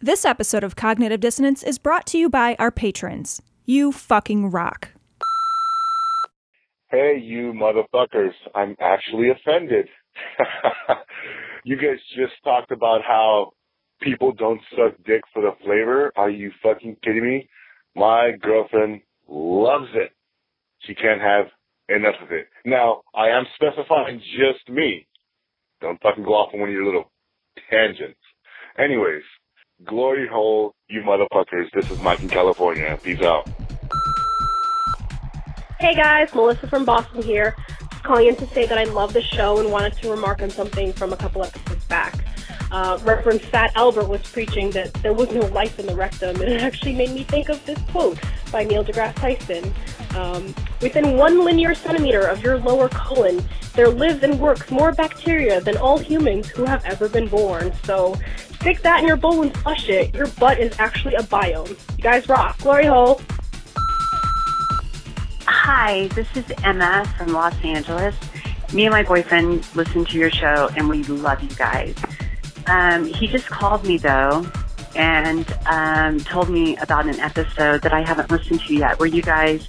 This episode of Cognitive Dissonance is brought to you by our patrons. You fucking rock. Hey, you motherfuckers, I'm actually offended. you guys just talked about how people don't suck dick for the flavor. Are you fucking kidding me? My girlfriend loves it. She can't have enough of it. Now, I am specifying just me. Don't fucking go off on one of your little tangents. Anyways, glory hole, you motherfuckers. This is Mike in California. Peace out. Hey guys, Melissa from Boston here. Calling in to say that I love the show and wanted to remark on something from a couple episodes back. Uh, Reverend Fat Albert was preaching that there was no life in the rectum, and it actually made me think of this quote by Neil deGrasse Tyson. Um, within one linear centimeter of your lower colon, there lives and works more bacteria than all humans who have ever been born. So stick that in your bowl and flush it. Your butt is actually a biome. You guys rock. Glory hole. Hi, this is Emma from Los Angeles. Me and my boyfriend listen to your show and we love you guys. Um, he just called me though and um, told me about an episode that I haven't listened to yet where you guys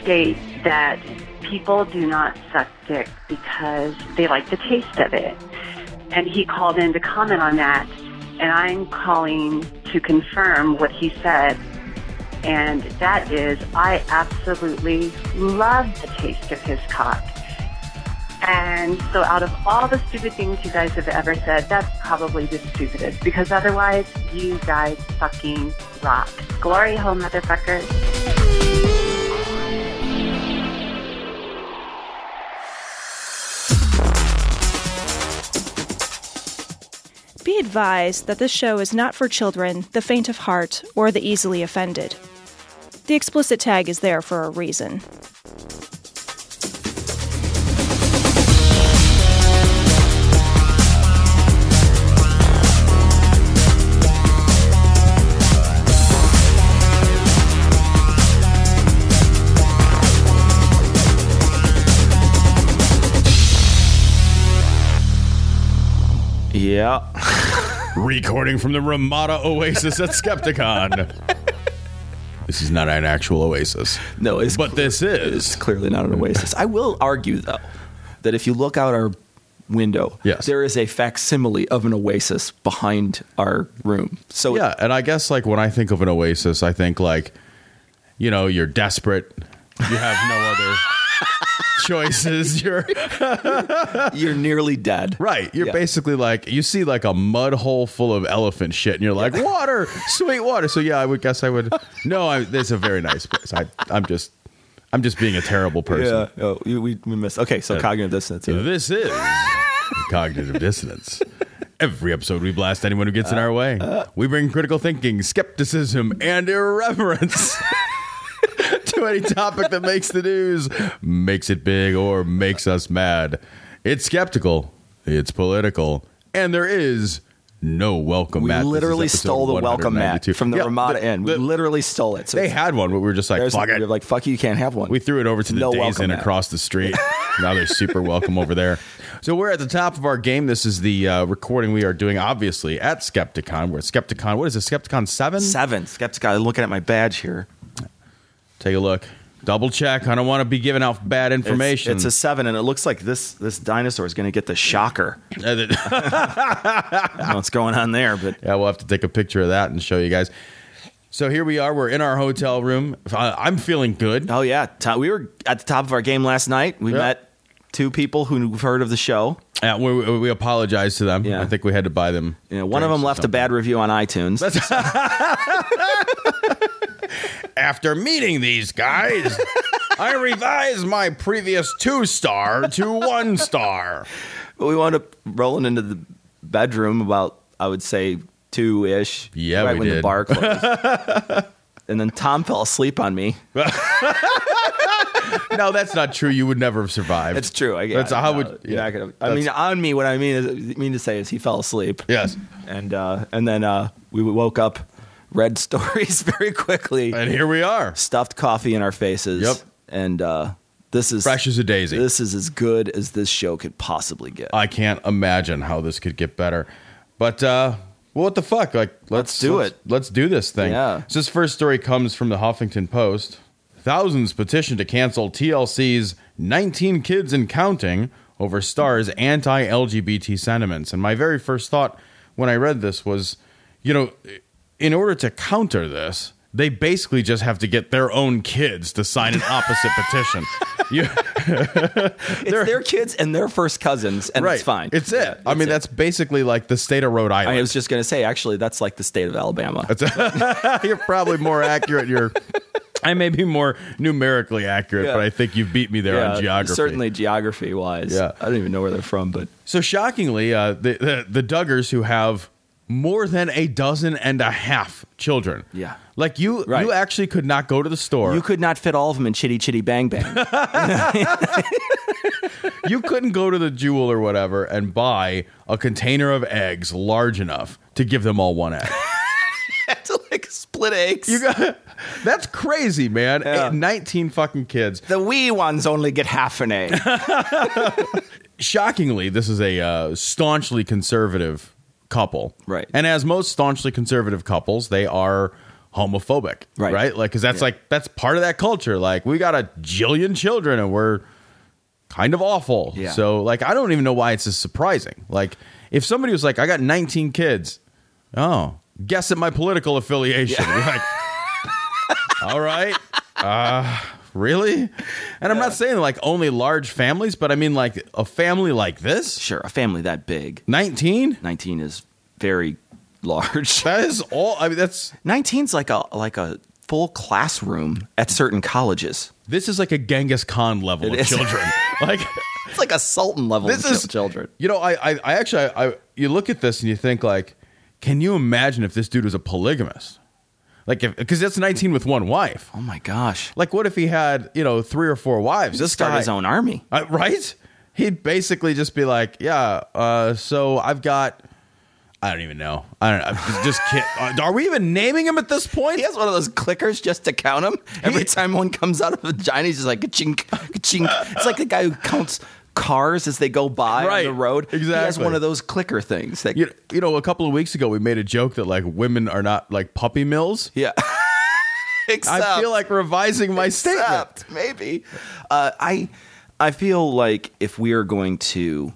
state that people do not suck dick because they like the taste of it. And he called in to comment on that and I'm calling to confirm what he said and that is I absolutely love the taste of his cock. And so out of all the stupid things you guys have ever said, that's probably the stupidest because otherwise you guys fucking rock. Glory hole, motherfuckers. Be advised that this show is not for children, the faint of heart, or the easily offended. The explicit tag is there for a reason. Yeah. Recording from the Ramada Oasis at Skepticon. this is not an actual oasis. No, it's But this it's is. clearly not an oasis. I will argue though that if you look out our window, Yes. there is a facsimile of an oasis behind our room. So Yeah, and I guess like when I think of an oasis, I think like, you know, you're desperate. You have no other choices. You're you're nearly dead. right. You're Yeah. basically like you see like a mud hole full of elephant shit, and you're like water, sweet water. So yeah, I would guess I would. No, I, it's a very nice place. I, I'm just, I'm just being a terrible person. Yeah. Oh, we, we we missed. Okay, so cognitive dissonance. yeah. This is cognitive dissonance. Every episode, we blast anyone who gets in our way. Uh, uh, we bring critical thinking, skepticism, and irreverence to any topic that makes the news, makes it big, or makes us mad. It's skeptical, it's political, and there is no welcome We mat. Literally stole the welcome mat from the Yeah, Ramada the- Inn. We the- literally stole it. So they had one, but we were just like, fuck we it. were like fuck you, you can't have one. We threw it over to the No Days Inn mat. across the street. now they're super welcome over there. So we're at the top of our game. This is the uh, recording we are doing, obviously, at Skepticon. We're at Skepticon. What is it, Skepticon 7? Seven. Skeptic. I'm looking at my badge here. Take a look. Double check. I don't want to be giving out bad information. It's, a seven, and it looks like this this dinosaur is going to get the shocker. I don't know what's going on there, but yeah, we'll have to take a picture of that and show you guys. So here we are. We're in our hotel room. I'm feeling good. oh yeah, we were at the top of our game last night. We Yeah. met two people who've heard of the show. Uh, we, we apologize to them. Yeah. I think we had to buy them. Know, one of them left a bad review on iTunes. After meeting these guys, I revised my previous two star to one star. But we wound up rolling into the bedroom about, I would say, two ish. Yeah, right we when the bar closed. and then Tom fell asleep on me. No, that's not true. You would never have survived. It's true. I, That's yeah, how no, would- yeah. gonna- I mean, on me. What I mean is mean to say is he fell asleep. yes. and uh, and then uh, we woke up, read stories very quickly, And here we are, stuffed coffee in our faces. Yep. And uh, this is fresh as a daisy. This is as good as this show could possibly get. I can't imagine how this could get better. But uh, Well, what the fuck? Like, let's, do let's- it. Let's do this thing. Yeah. So this first story comes from the Huffington Post. Thousands petition to cancel TLC's 19 Kids and Counting over Star's anti-LGBT sentiments. And my very first thought when I read this was, you know, in order to counter this, they basically just have to get their own kids to sign an opposite petition. You, It's their kids and their first cousins, and right. it's fine. It's it. Yeah, I mean, it. that's basically like the state of Rhode Island. I was just going to say, actually, that's like the state of Alabama. You're probably more accurate. You're. I may be more numerically accurate, Yeah. but I think you beat me there on geography. Certainly geography wise. Yeah. I don't even know where they're from, but So shockingly, uh, the, the the Duggars who have more than a dozen and a half children. Yeah. like you, Right. you actually could not go to the store. you could not fit all of them in Chitty Chitty Bang Bang. you couldn't go to the Jewel or whatever and buy a container of eggs large enough to give them all one egg. to like split eggs. You got that's crazy, man. Yeah. Nineteen fucking kids. the wee ones only get half an egg. shockingly, this is a uh, staunchly conservative couple, Right. And as most staunchly conservative couples, they are homophobic, Right. Right, like because that's Yeah. like that's part of that culture. Like we got a jillion children, and we're kind of awful. Yeah. So like, I don't even know why it's as surprising. Like if somebody was like, I got 19 kids, oh, guess at my political affiliation. You're like, all right. Uh, really? And I'm not saying like only large families, but I mean like a family like this. sure, a family that big. 19? 19 is very large. That is all. I mean, that's 19's like a like a full classroom at certain colleges. this is like a Genghis Khan level of is. children. like It's like a sultan level this of is children. You know, I, I, I actually, I, I, you look at this and you think like, can you imagine if this dude was a polygamist? Like, if because that's 19 with one wife. Oh my gosh. Like, what if he had you know three or four wives? This start guy- his own army. Uh, right? He'd basically just be like, "Yeah, uh, so I've got, I don't even know, I don't know, I'm just kid. uh, Are we even naming him at this point? He has one of those clickers just to count him. Every time one comes out of the vagina, he's just like a chink, a chink. It's like the guy who counts cars as they go by Right. on the road. Exactly. He has one of those clicker things. That, You, you know, a couple of weeks ago, we made a joke that like women are not like puppy mills. yeah. Except, I feel like revising my statement. maybe. Uh, I I feel like if we are going to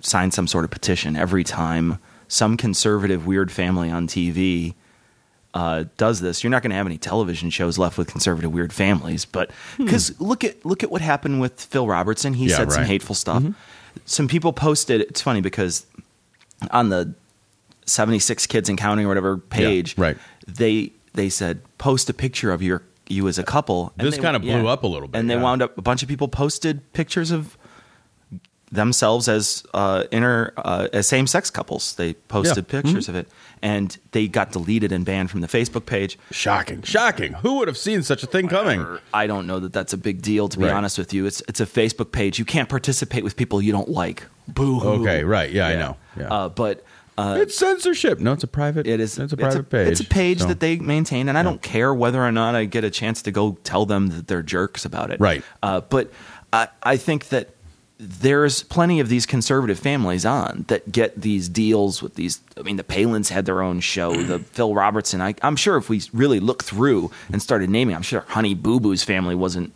sign some sort of petition every time some conservative weird family on TV uh, does this, you're not going to have any television shows left with conservative weird families. But because look at look at what happened with Phil Robertson. He Hmm. Yeah, said some right. Mm-hmm. hateful stuff. Some people posted. It's funny because on the 76 kids and counting or whatever page, right. They they said post a picture of your you as a couple. This they- kinda blew up a little bit, and they yeah. wound up. A bunch of people posted pictures of themselves as uh, inter uh, as same sex couples. They posted Yeah. Mm-hmm. pictures of it, and they got deleted and banned from the Facebook page. Shocking, shocking. Who would have seen such a thing coming? I don't know that that's a big deal. To be Right. honest with you, it's it's a Facebook page. You can't participate with people you don't like. Boo. Okay, right. Yeah, I know. Yeah. Uh, but uh, it's censorship. No, it's a private. it is. It's a private page. It's a page so- that they maintain, and I don't care whether or not I get a chance to go tell them that they're jerks about it. Right. Uh, but I, I think that there's plenty of these conservative families on that get these deals with these. I mean, the Palins had their own show. The Phil Robertson. I, I'm sure if we really look through and started naming, I'm sure Honey Boo Boo's family wasn't.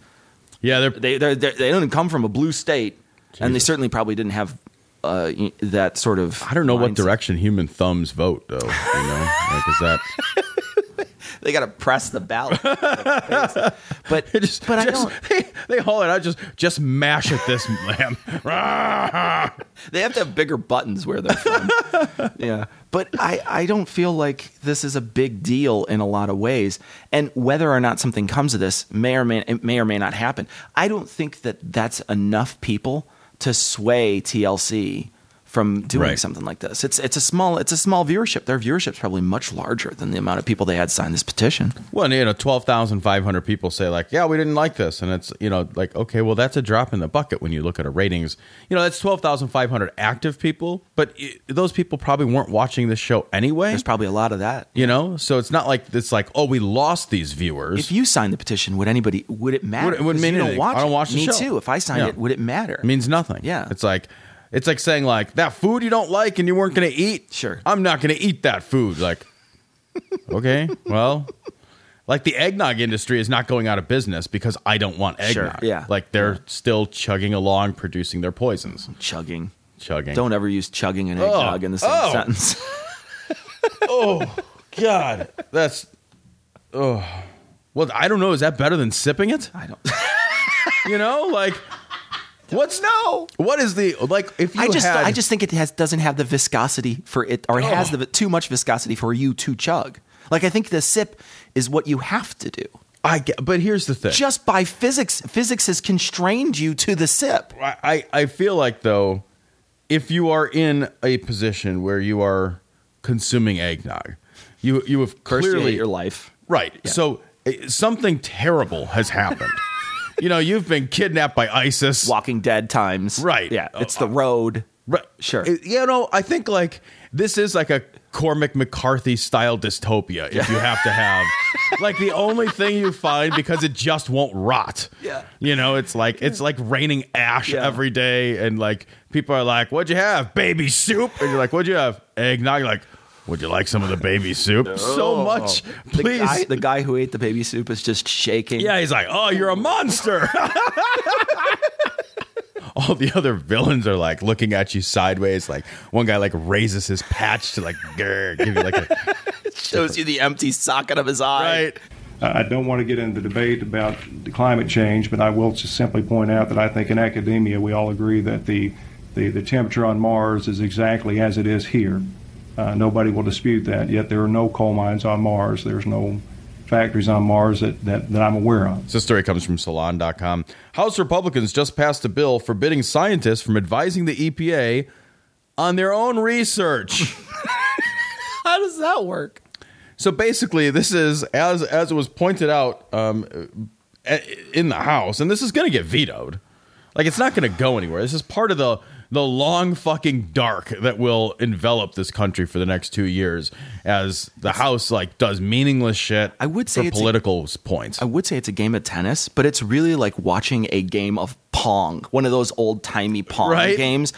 Yeah, they're They they're, they're, they don't come from a blue state, and they certainly probably didn't have uh, that sort of. I don't know what direction human thumbs vote though. You know, like is that They got to press the ballot. but just, but I just- don't. They, they haul it out. Just just mash at this lamb. They have to have bigger buttons where they're from. yeah, but I I don't feel like this is a big deal in a lot of ways. And whether or not something comes of this may or may it may or may not happen. I don't think that that's enough people to sway TLC from doing Right. something like this. It's it's a small it's a small viewership. Their viewership's probably much larger than the amount of people they had sign this petition. well, you know, twelve thousand five hundred people say like, yeah, we didn't like this, and it's you know like okay, well that's a drop in the bucket when you look at a ratings. You know, that's twelve thousand five hundred active people, but i those people probably weren't watching this show anyway. There's probably a lot of that. you know, so it's not like it's like oh we lost these viewers. If you signed the petition, would anybody would it matter? Would- it wouldn't 'Cause mean you don't watch I don't it. watch the Me show. too. If I signed Yeah. it, would it matter? It means nothing. Yeah. It's like It's like saying like that food you don't like and you weren't going to eat. Sure. I'm not going to eat that food. Like, okay, well, like the eggnog industry is not going out of business because I don't want Sure, eggnog. yeah. Like they're still chugging along, producing their poisons. Chugging. Chugging. Don't ever use chugging and eggnog oh, in the same Oh. sentence. Oh God, that's. Oh, well, I don't know. Is that better than sipping it? I don't. You know, like. What's No. What is the like? If you I just had, I just think it has doesn't have the viscosity for it or it has the too much viscosity for you to chug. Like I think the sip is what you have to do. I get, but here's the thing. Just by physics physics has constrained you to the sip. I, I feel like though, if you are in a position where you are consuming eggnog, you you have First you clearly hate your life. right. So eh, something terrible has happened. You know, you've been kidnapped by ISIS. Walking Dead times. Right. Yeah. Oh, it's the uh, road. Right. Sure. You know, I think like this is like a Cormac McCarthy style dystopia. If you have to have like the only thing you find because it just won't rot. Yeah. You know, it's like it's like raining ash Yeah. every day, and like people are like, "What'd you have? Baby soup?" And you're like, "What'd you have? Eggnog?" You're like, "Would you like some of the baby soup?" So much, The please. guy, the guy who ate the baby soup is just shaking. Yeah, he's like, "Oh, you're a monster." All the other villains are like looking at you sideways. Like one guy like raises his patch to like grr, give you like a Shows you the empty socket of his eye. right. I don't want to get into debate about the climate change, but I will just simply point out that I think in academia we all agree that the, the, the temperature on Mars is exactly as it is here. Uh, nobody will dispute that. Yet there are no coal mines on Mars. There's no factories on Mars that, that, that I'm aware of. This story comes from Salon.com. House Republicans just passed a bill forbidding scientists from advising the EPA on their own research. How does that work? So basically, this is as as it was pointed out um, in the House, and this is going to get vetoed. Like it's not going to go anywhere. This is part of the the long fucking dark that will envelop this country for the next two years as the House like does meaningless shit. I would say for it's a- political points. I would say it's a game of tennis, but it's really like watching a game of pong, one of those old timey pong Right. games.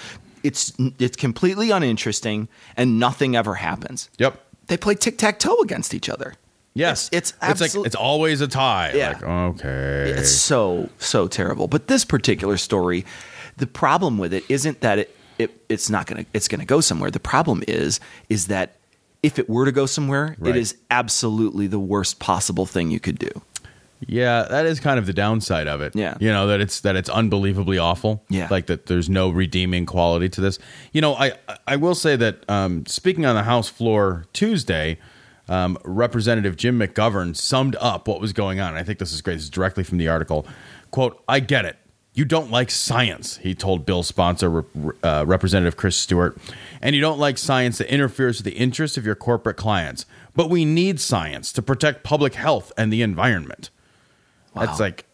It's it's completely uninteresting and nothing ever happens. yep. They play tic tac toe against each other. Yes, It's- it's it's like it's always a tie. Yeah. Like okay, It's so so terrible. But this particular story, the problem with it isn't that it, it it's not gonna it's gonna go somewhere. The problem is is that if it were to go somewhere, Right. it is absolutely the worst possible thing you could do. Yeah, that is kind of the downside of it. Yeah. you know that it's that it's unbelievably awful. Yeah. like that. There's no redeeming quality to this. You know, I I will say that um, speaking on the House floor Tuesday, um, Representative Jim McGovern summed up what was going on. I think this is great. This is directly from the article. "Quote: I get it. You don't like science," he told Bill sponsor uh, Representative Chris Stewart, "and you don't like science that interferes with the interests of your corporate clients. But we need science to protect public health and the environment." That's like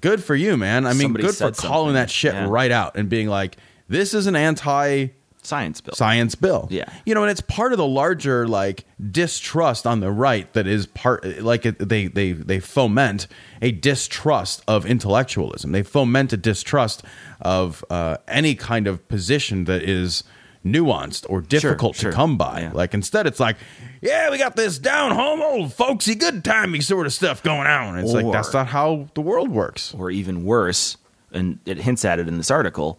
good for you, man. I mean, Somebody good for calling something. that shit Yeah. right out and being like, this is an anti Science bill. science bill. Yeah. You know, and it's part of the larger like distrust on the right that is part like it, they they they foment a distrust of intellectualism. They foment a distrust of uh, any kind of position that is nuanced or difficult sure. to come by. Yeah. Like instead it's like, yeah, we got this down home old folksy good timey sort of stuff going on. It's like that's not how the world works. or even worse, and it hints at it in this article,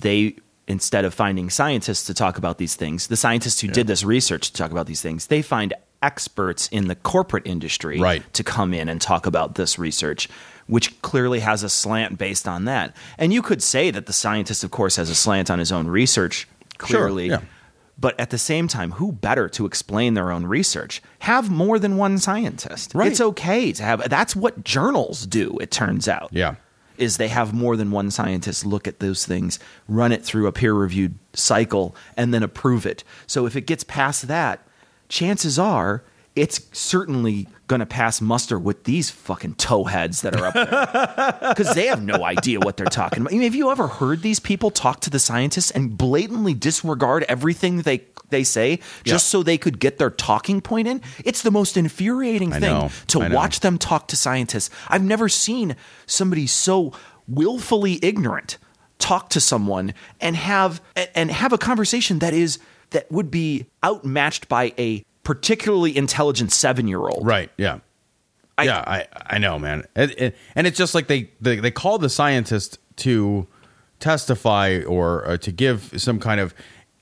they instead of finding scientists to talk about these things, the scientists who did this research to talk about these things, they find experts in the corporate industry Right. to come in and talk about this research, which clearly has a slant based on that. And you could say that the scientist, of course, has a slant on his own research, clearly. yeah. But at the same time, who better to explain their own research? Have more than one scientist. Right. It's okay to have. That's what journals do. It turns out Yeah. Is they have more than one scientist look at those things, run it through a peer reviewed cycle, and then approve it. So if it gets past that, chances are it's certainly going to pass muster with these fucking towheads that are up there because they have no idea what they're talking about. I mean, have you ever heard these people talk to the scientists and blatantly disregard everything they they say just so they could get their talking point in? It's the most infuriating I thing know. to watch them talk to scientists. I've never seen somebody so willfully ignorant talk to someone and have and have a conversation that is that would be outmatched by a particularly intelligent seven year old. Right. Yeah. I- yeah, I I know, man. And, and, and it's just like they, they they call the scientist to testify or uh, to give some kind of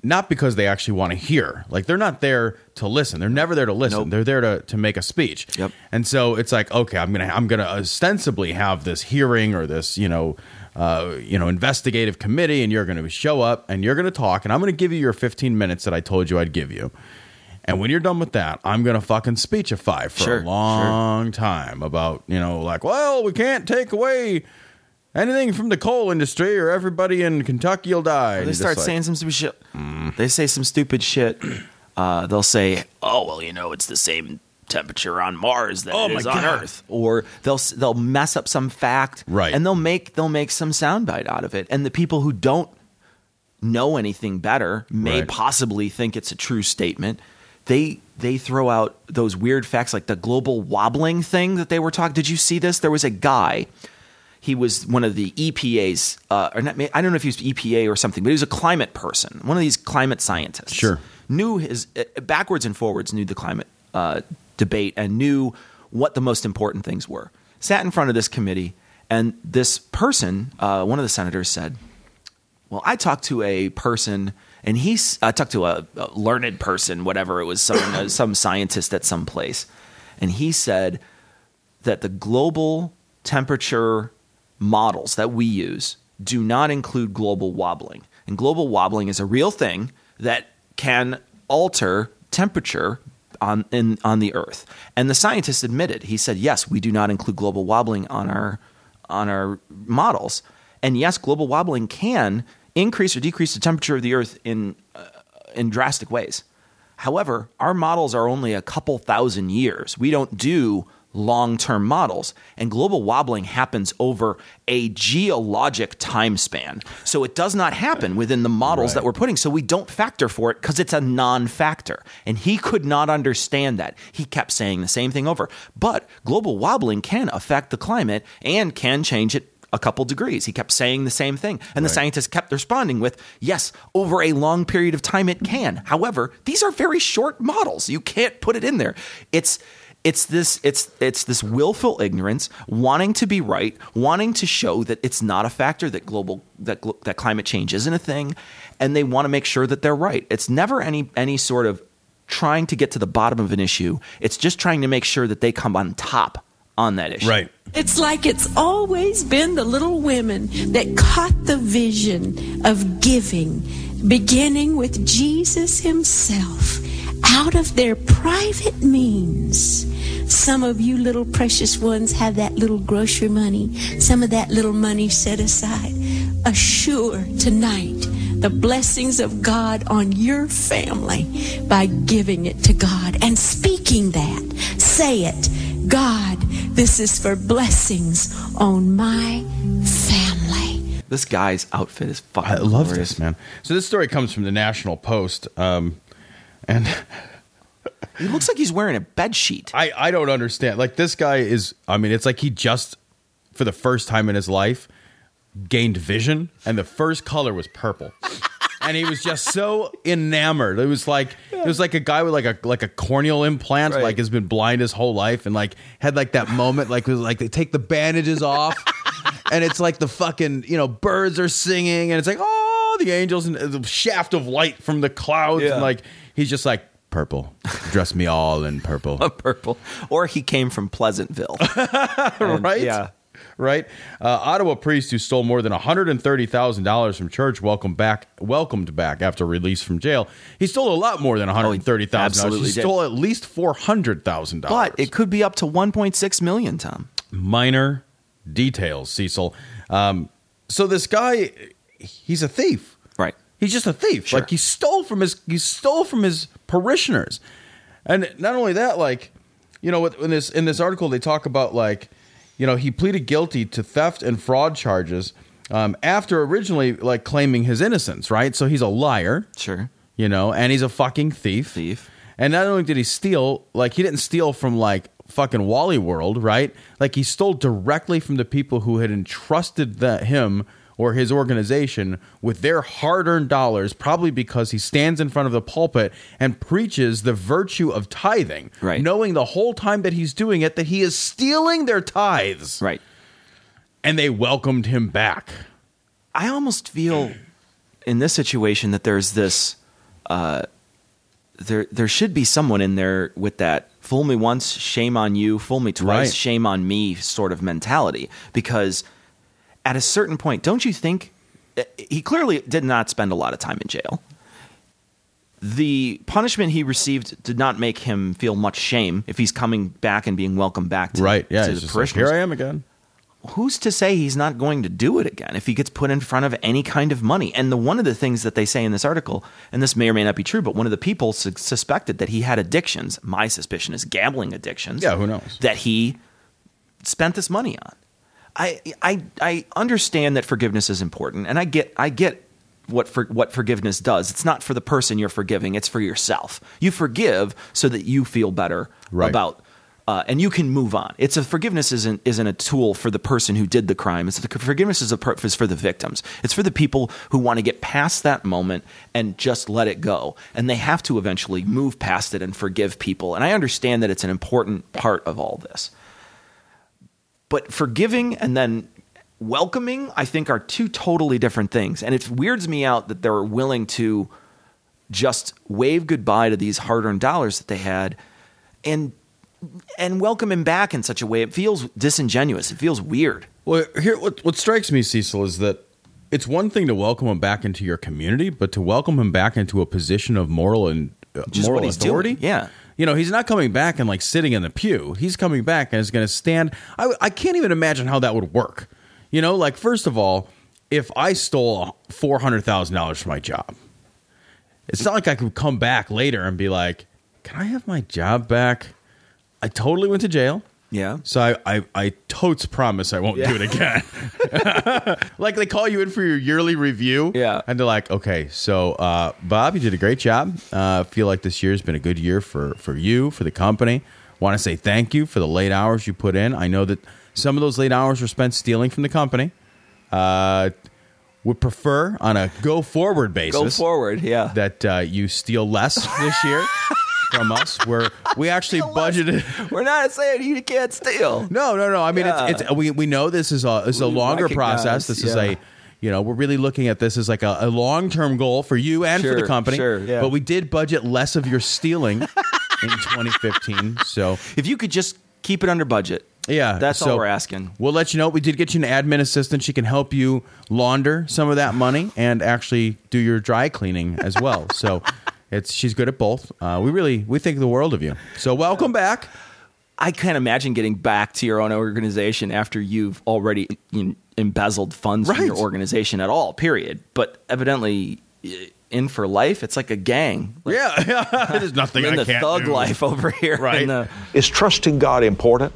not because they actually want to hear. Like they're not there to listen. They're never there to listen. Nope. They're there to, to make a speech. Yep. And so it's like, okay, I'm gonna I'm gonna ostensibly have this hearing or this you know uh, you know investigative committee, and you're gonna show up and you're gonna talk, and I'm gonna give you your 15 minutes that I told you I'd give you. And when you're done with that, I'm gonna fucking speechify for Sure, a long time about you know like, well, we can't take away anything from the coal industry, or everybody in Kentucky will die. And They start like, saying some stupid shit. They say some stupid shit. Uh, they'll say, "Oh well, you know, it's the same temperature on Mars that Oh, it is on God. Earth," or they'll they'll mess up some fact, Right. And they'll make they'll make some soundbite out of it. And the people who don't know anything better may Right. possibly think it's a true statement. They they throw out those weird facts like the global wobbling thing that they were talking. Did you see this? There was a guy he was one of the EPA's, uh, or not, I don't know if he was EPA or something, but he was a climate person, one of these climate scientists. Sure. Knew his, uh, backwards and forwards, knew the climate uh, debate and knew what the most important things were. Sat in front of this committee, and this person, uh, one of the senators said, well, I talked to a person, and he I talked to a, a learned person, whatever it was, some uh, some scientist at some place, and he said that the global temperature models that we use do not include global wobbling, and global wobbling is a real thing that can alter temperature on in on the Earth. And the scientist admitted. He said, "Yes, we do not include global wobbling on our on our models." And yes, global wobbling can increase or decrease the temperature of the Earth in uh, in drastic ways. However, our models are only a couple thousand years. We don't do long term models, and global wobbling happens over a geologic time span. So it does not happen within the models that we're putting. So we don't factor for it because it's a non factor. And he could not understand that. He kept saying the same thing over. But global wobbling can affect the climate and can change it a couple degrees. He kept saying the same thing. And the scientists kept responding with, yes, over a long period of time it can. However, these are very short models. You can't put it in there. It's it's this it's it's this willful ignorance, wanting to be right, wanting to show that it's not a factor that global that that climate change isn't a thing, and they want to make sure that they're right. It's never any any sort of trying to get to the bottom of an issue. It's just trying to make sure that they come on top on that issue. Right. It's like it's always been the little women that caught the vision of giving, beginning with Jesus himself, out of their private means. Some of you little precious ones have that little grocery money, some of that little money set aside. Assure tonight the blessings of God on your family by giving it to God and speaking that. Say it. God, this is for blessings on my family. This guy's outfit is fucking I love glorious. this, man. So this story comes from the National Post, um, and He looks like he's wearing a bed sheet. I I don't understand. Like this guy is. I mean, it's like he just for the first time in his life gained vision, and the first color was purple. And he was just so enamored. It was like it was like a guy with like a like a corneal implant, Right. like has been blind his whole life, and like had like that moment, like was like they take the bandages off, and it's like the fucking you know birds are singing, and it's like oh the angels and uh, the shaft of light from the clouds, Yeah. and like he's just like purple, dress me all in purple. purple. Or he came from Pleasantville. And, right? Yeah. Right. Uh, Ottawa priest who stole more than one hundred and thirty thousand dollars from church welcomed back welcomed back after release from jail. He stole a lot more than one hundred and thirty thousand dollars. He Oh, absolutely did. stole at least four hundred thousand dollars. But it could be up to 1.6 million, Tom. minor details, Cecil. Um, so this guy, he's a thief. Right. He's just a thief. Sure. Like he stole from his he stole from his parishioners, and not only that, like you know, in this in this article they talk about like you know he pleaded guilty to theft and fraud charges um, after originally like claiming his innocence. Right, so he's a liar. Sure. You know, and he's a fucking thief. Thief. And not only did he steal, like he didn't steal from like fucking Wally World, right? Like he stole directly from the people who had entrusted that him or his organization with their hard earned dollars, probably because he stands in front of the pulpit and preaches the virtue of tithing, Right. knowing the whole time that he's doing it that he is stealing their tithes. Right. And they welcomed him back. I almost feel in this situation that there's this uh, there there should be someone in there with that fool me once, shame on you, fool me twice, Right. shame on me sort of mentality because at a certain point, don't you think eh, he clearly did not spend a lot of time in jail. The punishment he received did not make him feel much shame if he's coming back and being welcomed back to, Right. Yeah. to the just like, Here I am again. who's to say he's not going to do it again if he gets put in front of any kind of money? And the one of the things that they say in this article, and this may or may not be true, but one of the people su- suspected that he had addictions. My suspicion is gambling addictions. Yeah, who knows? That he spent this money on. I I I understand that forgiveness is important, and I get I get what for what forgiveness does. It's not for the person you're forgiving; it's for yourself. You forgive so that you feel better Right. about uh, and you can move on. It's a forgiveness isn't isn't a tool for the person who did the crime. It's the forgiveness is a is for the victims. It's for the people who want to get past that moment and just let it go. And they have to eventually move past it and forgive people. And I understand that it's an important part of all this. But forgiving and then welcoming, I think, are two totally different things. And it weirds me out that they're willing to just wave goodbye to these hard-earned dollars that they had and and welcome him back in such a way it feels disingenuous it feels weird Well, here, what, what strikes me, Cecil, is that it's one thing to welcome him back into your community, but to welcome him back into a position of moral and uh, moral authority. doing, yeah. You know, he's not coming back and like sitting in the pew. He's coming back and is going to stand. I, I can't even imagine how that would work. You know, like first of all, if I stole four hundred thousand dollars from my job, it's not like I could come back later and be like, "Can I have my job back?" I totally went to jail. Yeah So I, I, I totes promise I won't do it again. like they call you in for your yearly review. Yeah. And they're like, okay, so uh, Bob, you did a great job. Uh, feel like this year's been a good year for, for you, for the company. Want to say thank you for the late hours you put in. I know that some of those late hours were spent stealing from the company. Uh, would prefer on a go forward basis go forward yeah that uh, you steal less this year from us. Where we actually budgeted. we're not saying you can't steal No, no, no. I mean, Yeah. it's, it's we we know this is a is a We longer process. This is a you know we're really looking at this as like a, a long term goal for you and for the company. sure, yeah. But we did budget less of your stealing in 2015. So if you could just keep it under budget yeah, that's so all we're asking We'll let you know. We did get you an admin assistant. She can help you launder some of that money and actually do your dry cleaning as well. so it's she's good at both. Uh, we really we think the world of you. So welcome back. i can't imagine getting back to your own organization after you've already you know, embezzled funds from your organization at all period but evidently in for life it's like a gang like, Yeah, yeah. There's nothing in I the can't thug do. life over here Right. the, Is trusting God important?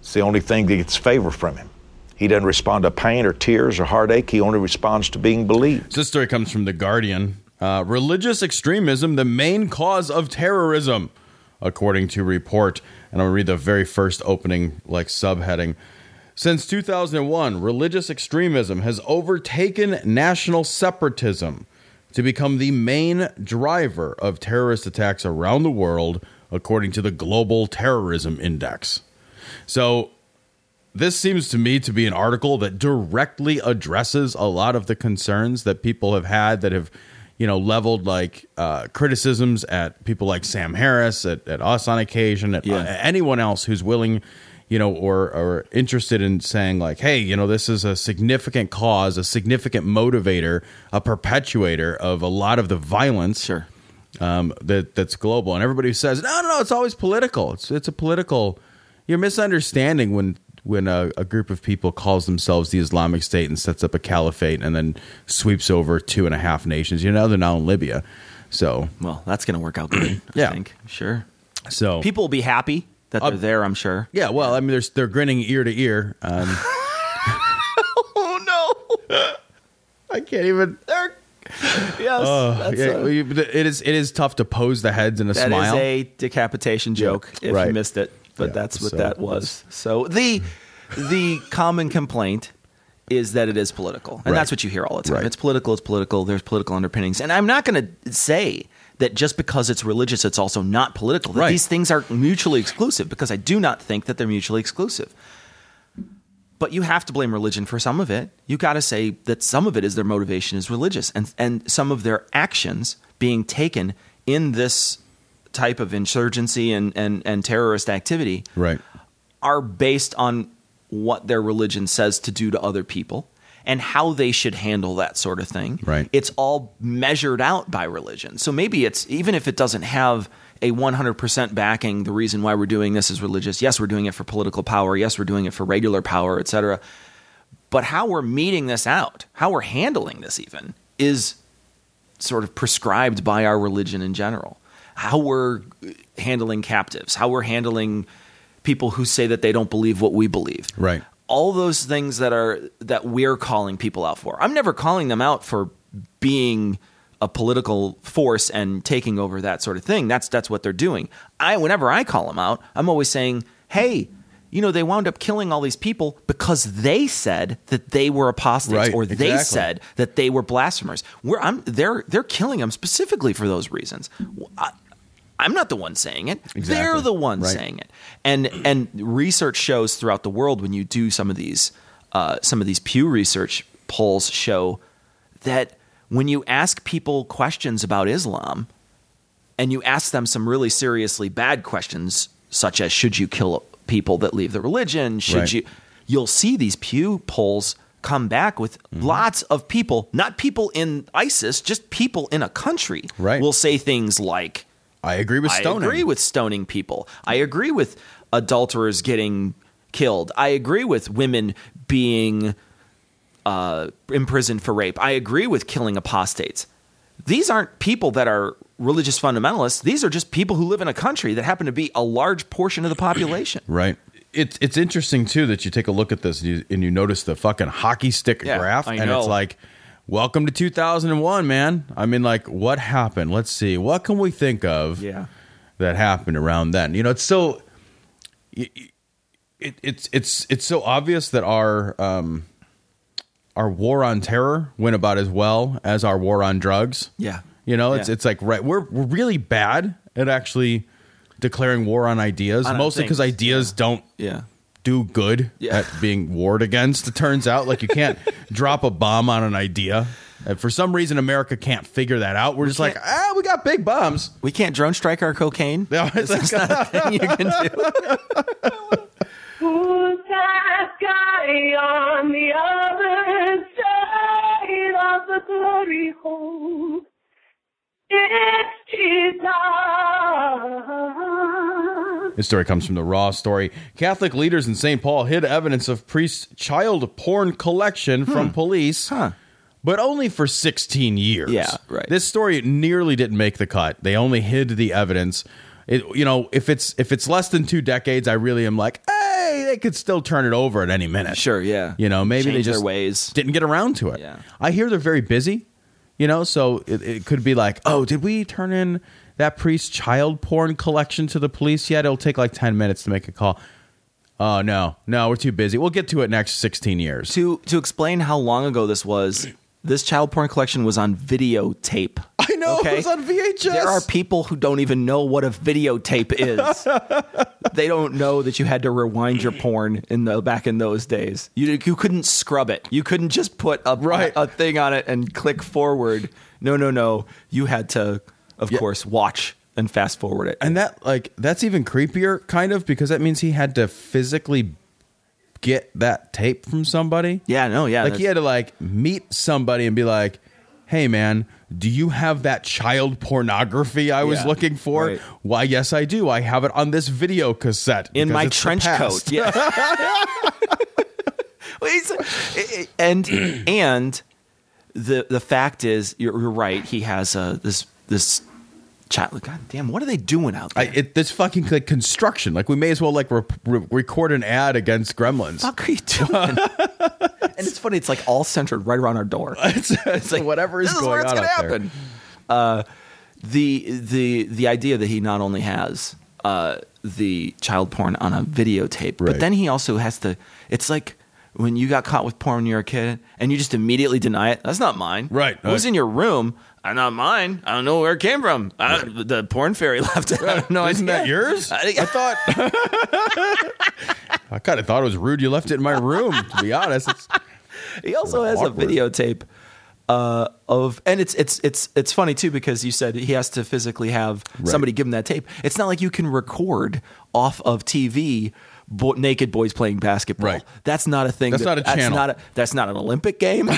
It's the only thing that gets favor from Him. He doesn't respond to pain or tears or heartache. He only responds to being believed. This story comes from The Guardian. Uh, religious extremism, the main cause of terrorism, according to report. And I'll read the very first opening, like subheading. Since 2001, religious extremism has overtaken national separatism to become the main driver of terrorist attacks around the world, according to the Global Terrorism Index. So, this seems to me to be an article that directly addresses a lot of the concerns that people have had that have you know leveled like uh, criticisms at people like sam harris at, at us on occasion at Yeah. uh, anyone else who's willing you know or or interested in saying like hey you know this is a significant cause a significant motivator a perpetuator of a lot of the violence Sure. um, that that's global, and everybody says, "No, no, no, it's always political. It's it's a political." You're misunderstanding when when a, a group of people calls themselves the Islamic State and sets up a caliphate and then sweeps over two and a half nations. You know, they're now in Libya, so well that's gonna work out good Yeah. i think sure so people will be happy that they're Uh, there i'm sure Yeah, well, I mean, they're they're grinning ear to ear. Um, oh no I can't even. They're, yes, that's yeah, a- it is it is tough to pose the heads in a that is smile. a decapitation joke if right. you missed it, but Yeah, that's what so that was. So the the common complaint is that it is political, and Right. that's what you hear all the time. Right. It's political. It's political. There's political underpinnings, and I'm not going to say that just because it's religious, it's also not political. That Right. these things are mutually exclusive because I do not think that they're mutually exclusive. But you have to blame religion for some of it. You got to say that some of it is their motivation is religious, and and some of their actions being taken in this type of insurgency and and, and terrorist activity Right. are based on what their religion says to do to other people and how they should handle that sort of thing. Right. It's all measured out by religion. So maybe it's even if it doesn't have a 100% backing the reason why we're doing this is religious. Yes, we're doing it for political power. Yes, we're doing it for regular power, etc. But how we're meeting this out, how we're handling this even is sort of prescribed by our religion in general. How we're handling captives, how we're handling people who say that they don't believe what we believe. Right. All those things that are that we're calling people out for. I'm never calling them out for being a political force and taking over that sort of thing. That's that's what they're doing. I whenever I call them out, I'm always saying, "Hey, you know, they wound up killing all these people because they said that they were apostates Right, or they exactly. said that they were blasphemers. We're, I'm, they're they're killing them specifically for those reasons. I'm not the one saying it. Exactly. They're the ones Right. saying it. And and research shows throughout the world when you do some of these uh, some of these Pew Research polls show that when you ask people questions about Islam and you ask them some really seriously bad questions such as should you kill people that leave the religion should Right. you you'll see these Pew polls come back with Mm-hmm. lots of people not people in ISIS just people in a country Right. will say things like I agree with stoning. I agree with stoning people. I agree with adulterers getting killed. I agree with women being uh, imprisoned for rape. I agree with killing apostates. These aren't people that are religious fundamentalists. These are just people who live in a country that happen to be a large portion of the population. Right. It's it's interesting too that you take a look at this and you, and you notice the fucking hockey stick Yeah, graph, and it's like, welcome to 2001, man. I mean, like, what happened? Let's see, what can we think of Yeah. that happened around then? You know, it's so y- it, it's it's it's so obvious that our um our war on terror went about as well as our war on drugs. Yeah. You know, it's Yeah. it's like right we're we're really bad at actually declaring war on ideas, On mostly because ideas don't Yeah. Do good Yeah. at being warred against. It turns out like you can't drop a bomb on an idea. And for some reason, America can't figure that out. We're just like, can't- ah, we got big bombs. We can't drone strike our cocaine. No, it's That's like- not a thing you can do. Who's that guy on the other side of the glory hole? It's Jesus. This story comes from the Raw story. Catholic leaders in St. Paul hid evidence of priest's child porn collection from hmm. police. Huh. But only for 16 years. Yeah, right. This story nearly didn't make the cut. They only hid the evidence. It, you know, if it's if it's less than two decades, I really am like, hey, they could still turn it over at any minute. Sure, yeah. You know, maybe they Change their just ways. didn't get around to it. Yeah. I hear they're very busy. You know, so it, it could be like, oh, did we turn in that priest's child porn collection to the police yet? It'll take like ten minutes to make a call. Oh no, no, we're too busy. We'll get to it next sixteen years. To to explain how long ago this was, this child porn collection was on videotape. I know it was on VHS. There are people who don't even know what a videotape is. they don't know that you had to rewind your porn in the back in those days. You you couldn't scrub it. You couldn't just put a Right. a, thing on it and click forward. No, no, no. You had to, of course, watch and fast forward it. and that like that's even creepier, kind of, because that means he had to physically get that tape from somebody. yeah, no, yeah. like he had to like meet somebody and be like, "Hey, man." Do you have that child pornography I was Yeah, looking for? right. Why, yes, I do. I have it on this video cassette in my trench coat. Yeah. And and the the fact is, you're, you're right. He has uh, this this child. God damn, what are they doing out I, there? it, this fucking like construction. Like we may as well like re- re- record an ad against Gremlins. fuck are you doing? and it's funny. It's like all centered right around our door. It's, it's like whatever is this is going where it's on gonna there. happen. Uh, the the the idea that he not only has uh, the child porn on a videotape, Right. but then he also has to. It's like when you got caught with porn when you were a kid and you just immediately deny it? That's not mine. Right. It was in your room. I not mine. I don't know where it came from. I, the porn fairy left it. I know. Isn't that yours? I, I thought. I kind of thought it was rude you left it in my room. To be honest, it's, He also has Awkward. a videotape uh, of, and it's it's it's it's funny too because you said he has to physically have somebody give him that tape. It's not like you can record off of TV. Bo- naked boys playing basketball. Right. That's not a thing. That's that- not a channel. Not a, that's not an Olympic game.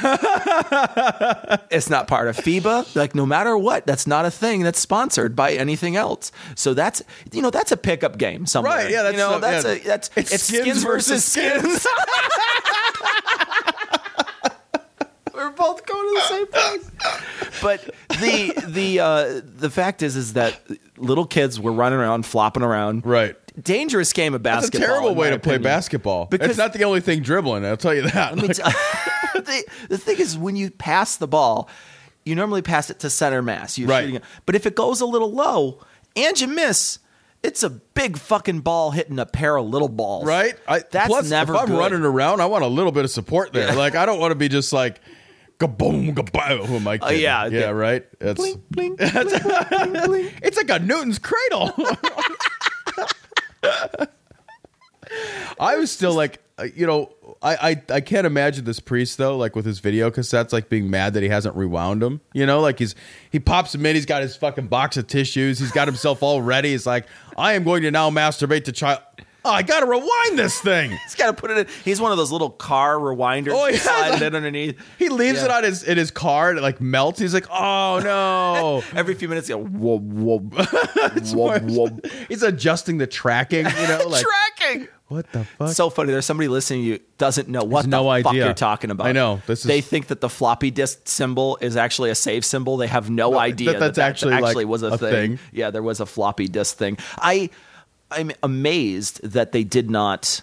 it's not part of FIBA. Like no matter what, that's not a thing that's sponsored by anything else. So that's you know that's a pickup game somewhere. Right, yeah, that's you know not- that's yeah. a that's It's it's, skins skins, versus versus skins. We're both going to the same place. But the the uh, the fact is is that little kids were running around, flopping around. right. Dangerous game of basketball. That's a terrible way to play basketball. Because- it's not the only thing dribbling. I'll tell you that. Like, tell- the, the thing is, when you pass the ball, you normally pass it to center mass. You're Right. shooting. But if it goes a little low and you miss, it's a big fucking ball hitting a pair of little balls. right? I, That's plus, never If I'm good. running around, I want a little bit of support there. Like I don't want to be just like. Kaboom, kaboom. Who am I oh, kidding? yeah, yeah, the- right. It's Blink, blink, blink, blink, blink. it's like a Newton's cradle. I was still like, uh, you know, I, I I can't imagine this priest though, like with his video cassettes, like being mad that he hasn't rewound them. You know, like he's he pops them in, he's got his fucking box of tissues, he's got himself all ready. He's like, I am going to now masturbate the child. Oh, I gotta rewind this thing. He's got to put it in. He's one of those little car rewinders. Oh, yeah. slide it underneath. He leaves Yeah. it on his in his car and it like melts. He's like, oh no. Every few minutes, you go, It's whoa, He's adjusting the tracking, you know, like Tracking. what the fuck? So funny. There's somebody listening to you doesn't know what Has the no fuck idea. you're talking about. I know. This is- they think that the floppy disk symbol is actually a save symbol. They have no, idea that that's that actually, like, actually was a, a thing. thing. Yeah, there was a floppy disk thing. I I'm amazed that they did not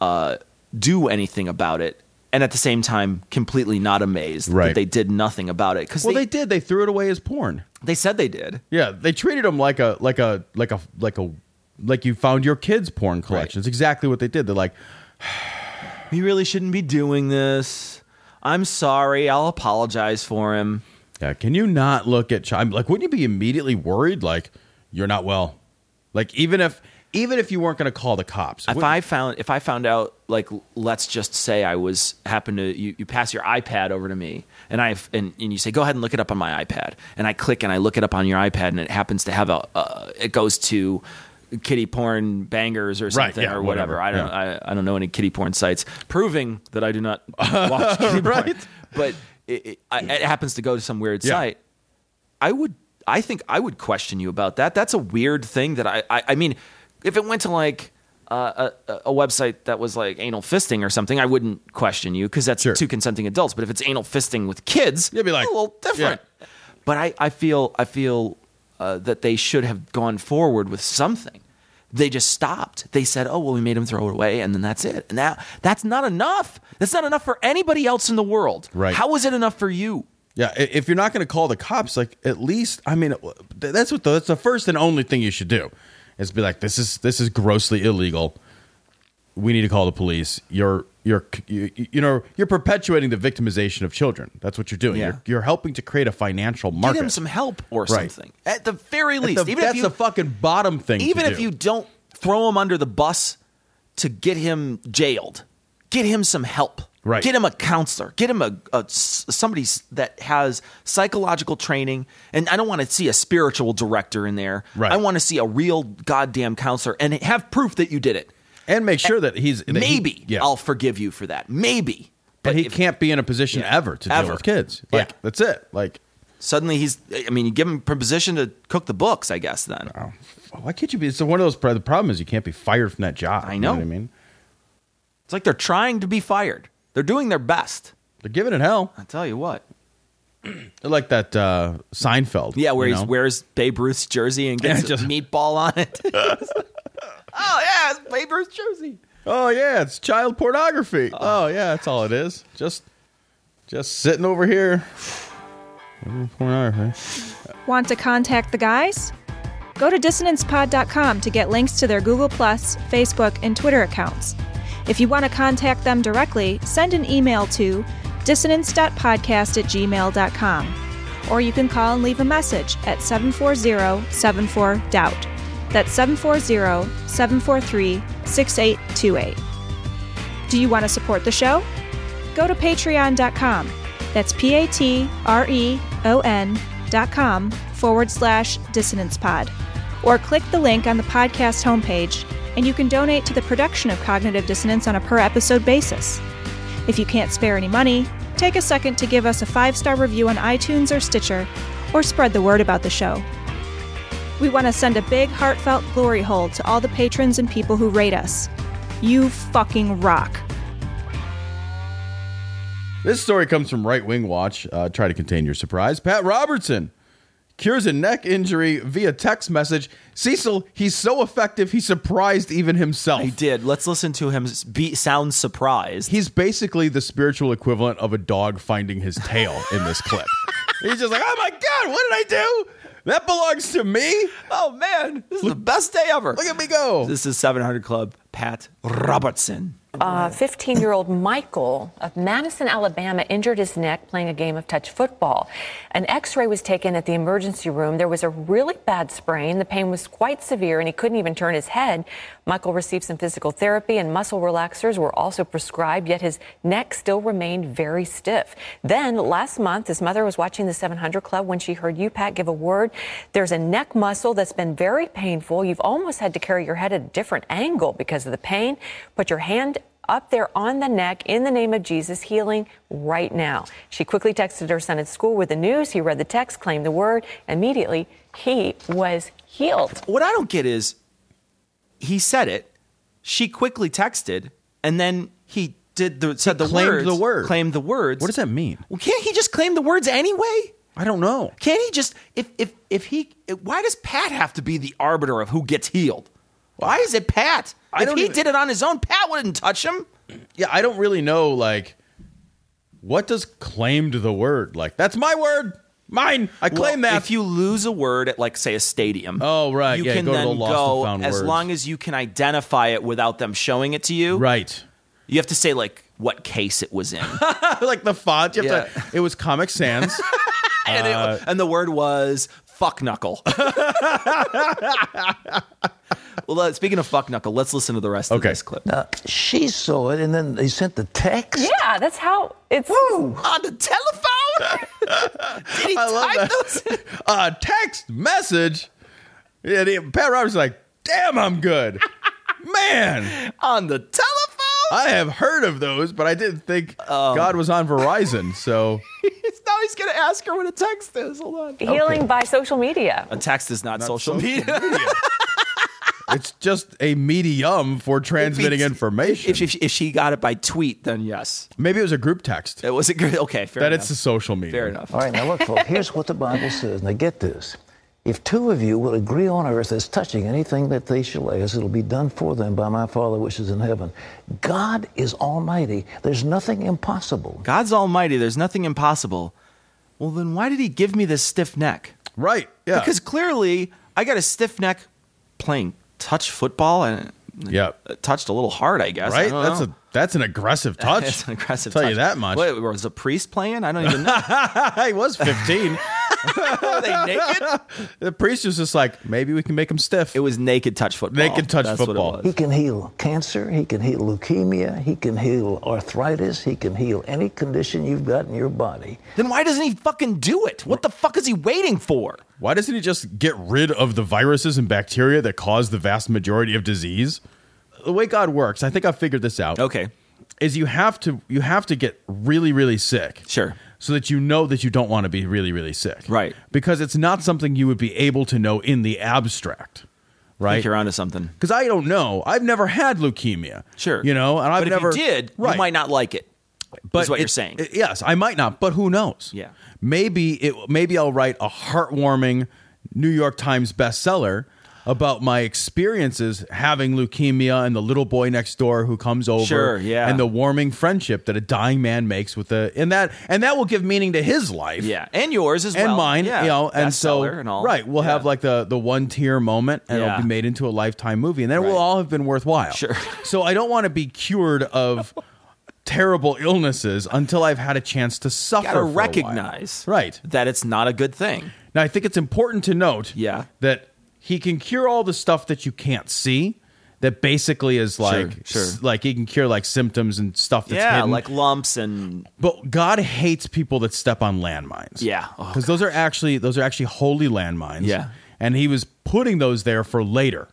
uh, do anything about it. And at the same time, completely not amazed Right. that they did nothing about it because well, they, they did. They threw it away as porn. they said they did. Yeah, they treated him like a like a like a like a like you found your kids' porn collection. It's exactly what they did. They're like, We really shouldn't be doing this. I'm sorry. I'll apologize for him. yeah, can you not look at child? Like, wouldn't you be immediately worried? Like, you're not well. Like, even if even if you weren't going to call the cops, if I found if I found out like let's just say I was happen to you, you pass your iPad over to me and I and, and you say go ahead and look it up on my iPad and I click and I look it up on your iPad and it happens to have a uh, it goes to kitty porn bangers or Right, something yeah, or whatever. whatever, I don't yeah. I, I don't know any kitty porn sites proving that I do not watch kitty porn. Right. But it, it, I, it happens to go to some weird Yeah. site. I would I think I would question you about that. That's a weird thing that I I, I mean, if it went to like uh, a, a website that was like anal fisting or something, I wouldn't question you because that's Sure. two consenting adults. But if it's anal fisting with kids, You'd be like, a little different. But I, I feel I feel uh, that they should have gone forward with something. They just stopped. They said, "Oh well, we made him throw it away, and then that's it." And now that's not enough. That's not enough for anybody else in the world. Right. How is it enough for you? Yeah, if you're not going to call the cops, like at least, I mean, that's what the, that's the first and only thing you should do, is be like, this is this is grossly illegal. We need to call the police. You're you're you, you know you're perpetuating the victimization of children. That's what you're doing. Yeah. You're, you're helping to create a financial market. Get market. him some help or Right. something. At the very least, the- even that's if you the fucking bottom thing. even if do. you don't throw him under the bus to get him jailed, get him some help. Right. Get him a counselor. Get him a somebody that has psychological training. And I don't want to see a spiritual director in there. Right. I want to see a real goddamn counselor and have proof that you did it. and make sure that he's that he- Maybe yeah, I'll forgive you for that. Maybe. but he if- can't be in a position Yeah. ever to deal Ever. with kids. Like Yeah. that's it. Like Suddenly he's. I mean, you give him position to cook the books. I guess then. why can't you be? So one of those. The problem is you can't be fired from that job. I You know. what I mean, It's like they're trying to be fired. They're doing their best. they're giving it hell. I tell you what. They're like that uh, Seinfeld. Yeah, where you he know? wears Babe Ruth's jersey and gets Yeah, just- a meatball on it. oh yeah, it's Babe Ruth's jersey. Oh yeah, it's child pornography. Oh yeah, that's all it is. Just just sitting over here. Pornography. Want to contact the guys? Go to dissonancepod.com to get links to their Google, Plus, Facebook, and Twitter accounts. If you want to contact them directly, send an email to dissonance.podcast at gmail.com. Or you can call and leave a message at 740 74 Doubt. That's 740 743 6828. Do you want to support the show? Go to patreon.com. That's P A T R E O N dot com forward slash dissonance pod. Or click the link on the podcast homepage and you can donate to the production of Cognitive Dissonance on a per episode basis. If you can't spare any money, take a second to give us a five star review on iTunes or Stitcher, or spread the word about the show. We want to send a big, heartfelt glory hole to all the patrons and people who rate us. You fucking rock. This story comes from Right Wing Watch. Uh, try to contain your surprise. Pat Robertson cures a neck injury via text message. Cecil, he's so effective, he surprised even himself. He did. Let's listen to him be, sound surprised. He's basically the spiritual equivalent of a dog finding his tail in this clip. He's just like, oh my God, what did I do? That belongs to me. Oh man, this is the best day ever. Look at me go. This is 700 Club, Pat Robertson. 15 uh, year old Michael of Madison, Alabama, injured his neck playing a game of touch football. An x ray was taken at the emergency room. There was a really bad sprain. The pain was quite severe, and he couldn't even turn his head. Michael received some physical therapy, and muscle relaxers were also prescribed, yet his neck still remained very stiff. Then, last month, his mother was watching the 700 Club when she heard you, Pat, give a word. There's a neck muscle that's been very painful. You've almost had to carry your head at a different angle because of the pain. Put your hand up there on the neck in the name of Jesus, healing right now. She quickly texted her son at school with the news. He read the text, claimed the word. Immediately, he was healed. What I don't get is he said it, she quickly texted, and then he did the said He the claimed words, the word. claimed the words. What does that mean? Well, can't he just claim the words anyway? I don't know. Can't he just if if if he? Why does Pat have to be the arbiter of who gets healed? Why is it Pat? I if he even- did it on his own, Pat wouldn't touch him. Yeah, I don't really know, like, what does claimed the word? Like, that's my word. Mine. I claim Well, that. If you lose a word at like say a stadium, Oh, right. you Yeah, can go to then the lost go and found as words. long as you can identify it without them showing it to you. right. You have to say like what case it was in, like the font. You have Yeah. to, it was Comic Sans. and, it- uh, and the word was fuck knuckle. well, uh, speaking of fuck knuckle, let's listen to the rest of Okay. this clip Now, she saw it, and then they sent the text. Yeah, that's how it's. on the telephone. Did he I love that. those? a text message. Yeah, the- Pat Roberts is like, damn, I'm good. Man, on the telephone? I have heard of those, but I didn't think Um, God was on Verizon. So now he's gonna ask her what a text is. Hold on. Healing by social media. A text is not, social, social media. It's just a medium for transmitting information. If, if, if she got it by tweet, then yes. Maybe it was a group text. It was a good. Okay, fair that enough. it's a social media. fair enough. All right, now look, folks, here's what the Bible says. Now get this. If two of you will agree on earth as touching anything that they shall ask, it'll be done for them by my Father which is in heaven. God is almighty. There's nothing impossible. God's almighty. There's nothing impossible. Well, then why did he give me this stiff neck? Right. Yeah. Because clearly I got a stiff neck playing touch football and yeah. touched a little hard, I guess. I Right. don't That's know. a that's an aggressive touch. It's an aggressive Tell touch. you that much. Wait, was a priest playing? I don't even know. he was 15. Were they naked? the priest was just like, maybe we can make him stiff. It was naked touch football. Naked touch That's football. What it He was. can heal cancer. He can heal leukemia. He can heal arthritis. He can heal any condition you've got in your body. Then why doesn't he fucking do it? What the fuck is he waiting for? Why doesn't he just get rid of the viruses and bacteria that cause the vast majority of disease? The way God works, I think I've figured this out. Okay. Is you have to you have to get really really sick. Sure. So that you know that you don't want to be really really sick. Right. Because it's not something you would be able to know in the abstract. I Right? think you're onto something. Because I don't know. I've never had leukemia. Sure. You know, and I've but never if you did, right. you might not like it. but is what it- you're saying. it- yes, I might not, but who knows? Yeah. Maybe it maybe I'll write a heartwarming New York Times bestseller about my experiences having leukemia and the little boy next door who comes over. Sure, yeah. And the warming friendship that a dying man makes with the and that and that will give meaning to his life. Yeah, and yours as and well. And mine, Yeah, you know, and so and right, we'll have like the the one tier moment, and Yeah. it'll be made into a lifetime movie, and then it will all have been worthwhile. Sure. So I don't want to be cured of terrible illnesses until I've had a chance to suffer. gotta for a while. recognize right that it's not a good thing. now. I think it's important to note, Yeah. that he can cure all the stuff that you can't see. That basically is like, sure. s- like he can cure like symptoms and stuff that's yeah, hidden. like lumps and But God hates people that step on landmines. Yeah. Oh, because those are actually those are actually holy landmines. Yeah. and He was putting those there for later.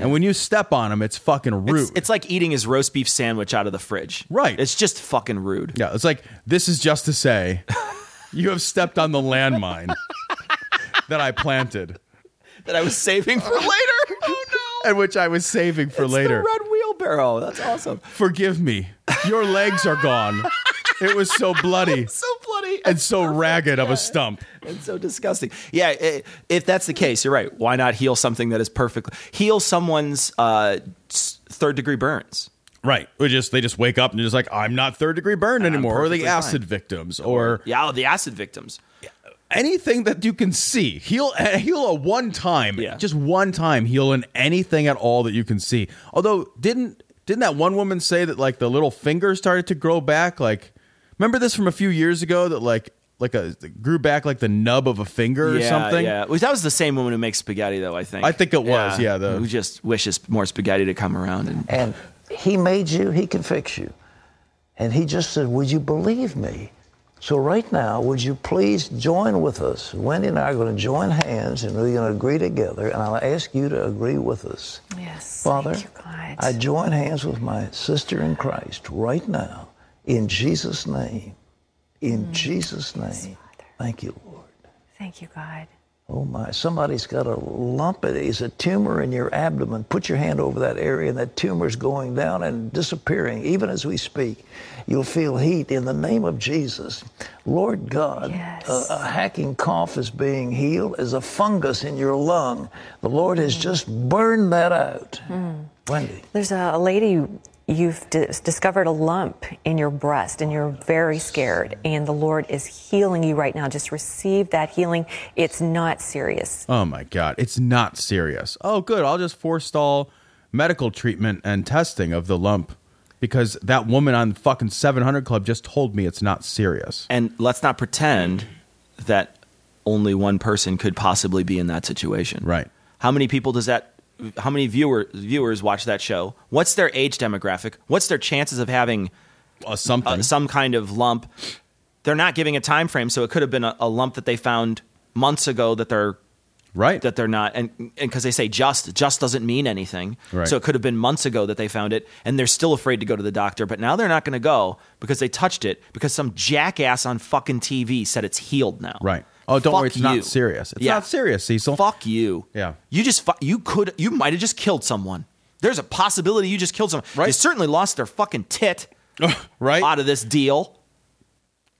And when you step on them, it's fucking rude. it's, it's like eating his roast beef sandwich out of the fridge. Right. It's just fucking rude. yeah, it's like this is just to say, you have stepped on the landmine that I planted, That I was saving for later. Oh no. and which I was saving for It's later. the red wheelbarrow. That's awesome. Forgive me, your legs are gone. It was so bloody So bloody and so ragged of a stump. and so disgusting. Yeah, i- if that's the case, you're right. Why not heal something that is perfect? Heal someone's uh, third degree burns. Right. We just they just wake up and they're just like, I'm not third degree burned anymore, or the acid fine. victims, or Yeah, oh, the acid victims. Anything that you can see. Heal uh, heal a one time, Yeah. just one time heal in anything at all that you can see. Although didn't didn't that one woman say that like the little finger started to grow back? Like remember this from a few years ago that like like a grew back like the nub of a finger or something. Yeah, well, that was the same woman who makes spaghetti, though. I think. I think it was, yeah, the- who just wishes more spaghetti to come around and. And he made you, he can fix you. And he just said, Would you believe me? So, right now, would you please join with us? Wendy and I are going to join hands and we're going to agree together. And I'll ask you to agree with us. Yes. Father, Thank you, God. I join hands with my sister in Christ right now in Jesus' name. In mm. Jesus' name. Thank you, Lord. Thank you, God. Oh my, somebody's got a lump. It is a tumor in your abdomen. Put your hand over that area, and that tumor's going down and disappearing. Even as we speak, you'll feel heat in the name of Jesus. Lord God, Yes. a, a hacking cough is being healed as a fungus in your lung. The Lord has mm. just burned that out. Mm. Wendy. There's a, a lady you've dis- discovered a lump in your breast and you're very scared and the Lord is healing you right now. Just receive that healing. It's not serious. Oh my god, it's not serious. Oh good, I'll just forestall medical treatment and testing of the lump because that woman on the fucking 700 club just told me it's not serious. And let's not pretend that only one person could possibly be in that situation. Right. How many people does that? How many viewer viewers watch that show? What's their age demographic? What's their chances of having Uh, something. uh, some kind of lump? They're not giving a time frame, so it could have been a, a lump that they found months ago that they're right. that they're not and and because they say just just doesn't mean anything Right. so it could have been months ago that they found it and they're still afraid to go to the doctor but now they're not going to go because they touched it because some jackass on fucking tv said it's healed now right. Oh, don't Fuck worry, it's you. not serious. It's Yeah. not serious, Cecil. fuck you Yeah. you just fu- you could you might have just killed someone there's a possibility you just killed someone Right. they certainly lost their fucking tit right? out of this deal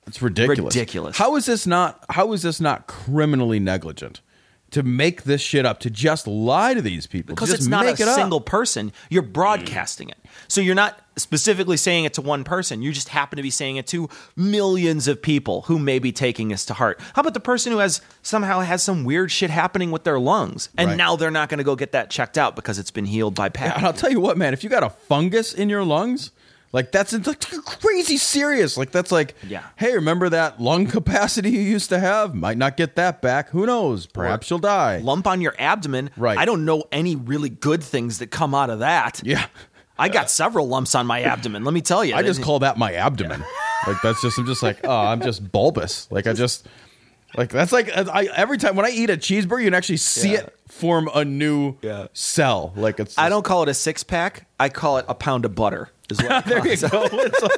It's ridiculous. Ridiculous. How is this not how is this not criminally negligent? To make this shit up, to just lie to these people. because it's not a it single person you're broadcasting it so you're not specifically saying it to one person you just happen to be saying it to millions of people who may be taking this to heart how about the person who has somehow has some weird shit happening with their lungs and Right. now they're not going to go get that checked out because it's been healed by Yeah, pat and I'll tell you what, man, if you got a fungus in your lungs, like that's like crazy serious. Like that's like, Yeah. hey, remember that lung capacity you used to have? Might not get that back. Who knows? Perhaps you'll die. lump on your abdomen Right. i don't know any really good things that come out of that Yeah. i got several lumps on my abdomen let me tell you I just call that my abdomen. Like that's just I'm just like, oh, I'm just bulbous. Like I just like that's like I every time when I eat a cheeseburger, you can actually see Yeah. it form a new Yeah. cell. Like it's I don't call it a six pack. I call it a pound of butter. Is what there you go. It's like-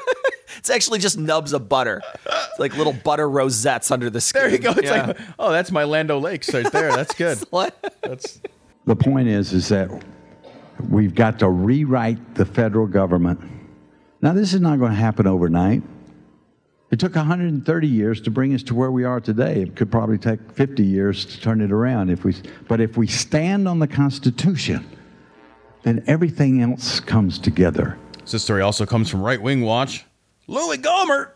It's actually just nubs of butter. It's like little butter rosettes under the skin. there you go. It's Yeah. like, oh, that's my Land O'Lakes right there. That's good. That's The point is, is that we've got to rewrite the federal government. Now, this is not going to happen overnight. It took 130 years to bring us to where we are today. It could probably take 50 years to turn it around if we but if we stand on the Constitution, then everything else comes together. This story also comes from Right Wing Watch. Louis Gohmert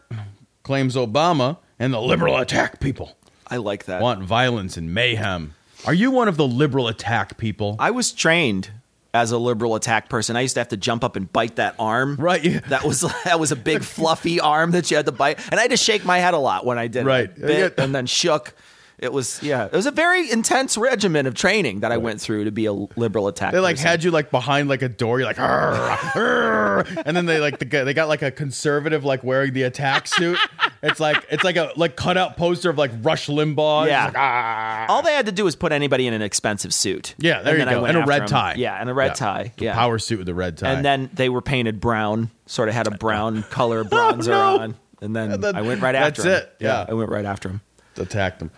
claims Obama and the liberal attack people I like that. want violence and mayhem. Are you one of the liberal attack people? I was trained as a liberal attack person. I used to have to jump up and bite that arm. Right. yeah. That was that was a big fluffy arm that you had to bite, and I had to shake my head a lot when I did. it. Right. Bit Yeah. and then shook. It was yeah. It was a very intense regimen of training that I went through to be a liberal attack. They like person. had you like behind like a door. You're like, "Arr, arr," and then they like the guy- they got like a conservative like wearing the attack suit. It's like it's like a like cutout poster of like Rush Limbaugh. Yeah. like, "Ah." All they had to do was put anybody in an expensive suit. Yeah, there and you go. And a red 'em. tie. Yeah, and a red Yeah. tie. Yeah. power suit with the red tie. And then they were painted brown, sort of had a brown color bronzer no. on. And then, And then I went right that's after him. it, yeah. I went right after him. attacked them.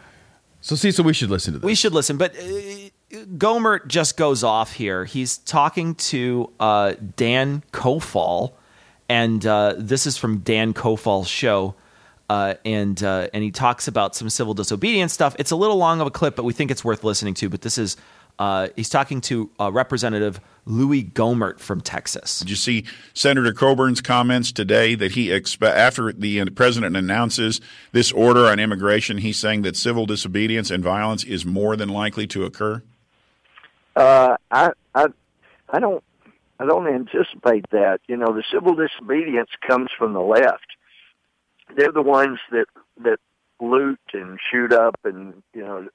So see, so we should listen to this. We should listen, but uh, Gohmert just goes off here. He's talking to uh, Dan Kofal, and uh, this is from Dan Kofal's show. Uh, and uh, and he talks about some civil disobedience stuff. It's a little long of a clip, but we think it's worth listening to. But this is uh, he's talking to uh, Representative Louis Gohmert from Texas. Did you see Senator Coburn's comments today that he expe- after the president announces this order on immigration, he's saying that civil disobedience and violence is more than likely to occur? Uh, I, I, I don't, I don't anticipate that. You know, the civil disobedience comes from the left. They're the ones that that loot and shoot up and you know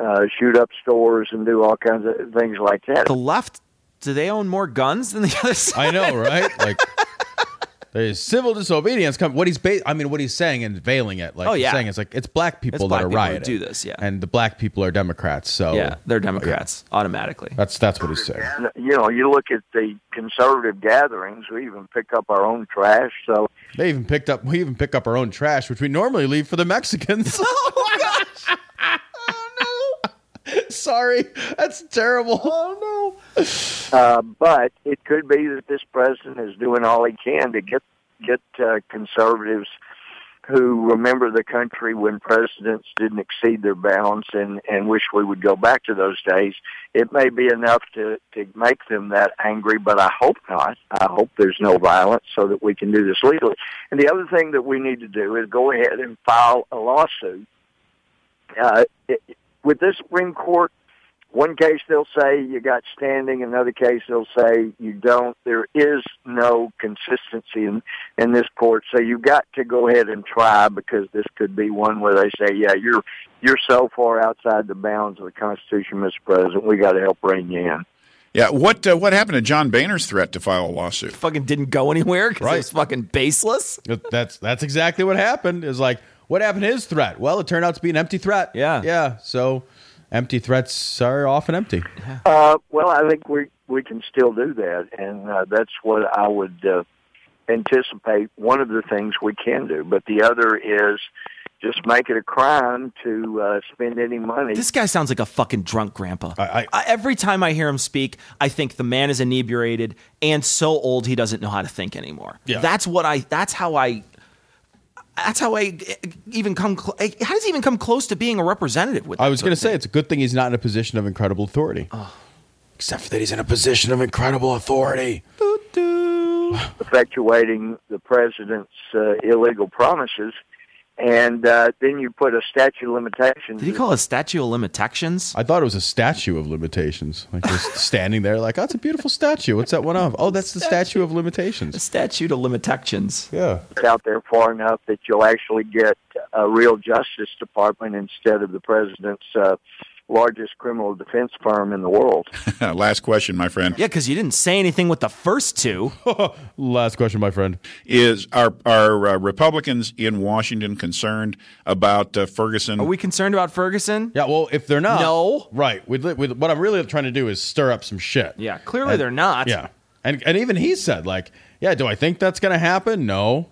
uh, shoot up stores and do all kinds of things like that. The left, do they own more guns than the other side? I know, right? Like there's civil disobedience. Come, what he's ba- I mean, what he's saying and veiling it. Like Oh, he's yeah. saying it's like it's black people It's black that are people who rioting. do this, yeah. and the black people are Democrats. So yeah, they're Democrats automatically. That's that's what he's saying. And, you know, you look at the conservative gatherings. We even pick up our own trash. So They even picked up. We even pick up our own trash, which we normally leave for the Mexicans. Oh gosh! No! Sorry, that's terrible. Oh no. Uh, but it could be that this president is doing all he can to get get uh, conservatives who remember the country when presidents didn't exceed their bounds and and wish we would go back to those days. It may be enough to to make them that angry, but I hope not. I hope there's no violence so that we can do this legally. And the other thing that we need to do is go ahead and file a lawsuit. Uh, it, with this Supreme Court, one case they'll say you got standing, another case they'll say you don't. There is no consistency in in this court, so you got to go ahead and try because this could be one where they say, yeah, you're you're so far outside the bounds of the Constitution, Mr. President, we got to help rein you in. Yeah, what uh, what happened to John Boehner's threat to file a lawsuit? Fucking didn't go anywhere because Right. it was fucking baseless. That's that's exactly what happened. Is like what happened to his threat? Well, it turned out to be an empty threat. Yeah, yeah. So empty threats are often empty. Uh, well, I think we we can still do that, and uh, that's what I would uh, anticipate. One of the things we can do, but the other is just make it a crime to uh, spend any money. This guy sounds like a fucking drunk grandpa. I, every time I hear him speak, I think the man is inebriated and so old he doesn't know how to think anymore. Yeah. That's what I. That's how I. That's how I even come. Cl- how does he even come close to being a representative with? I was going to say it's a good thing he's not in a position of incredible authority. Except for that he's in a position of incredible authority. effectuating the president's uh, illegal promises, and uh, then you put a statute of limitations. Did he call it statue of limitations? I thought it was a statue of limitations, like just standing there, like, "Oh, it's a beautiful statue. What's that one of? Oh, that's the statue of limitations." A statue of limitations. Yeah. out there far enough that you'll actually get a real Justice Department instead of the president's uh, largest criminal defense firm in the world. Last question, my friend. Yeah, because you didn't say anything with the first two. Last question, my friend. Is are are uh, Republicans in Washington concerned about uh, Ferguson? Are we concerned about Ferguson? Yeah. Well, if they're not, No. right. With, with what I'm really trying to do is stir up some shit. Yeah, clearly And- they're not. Yeah. And and even he said like, yeah, do I think that's going to happen? No.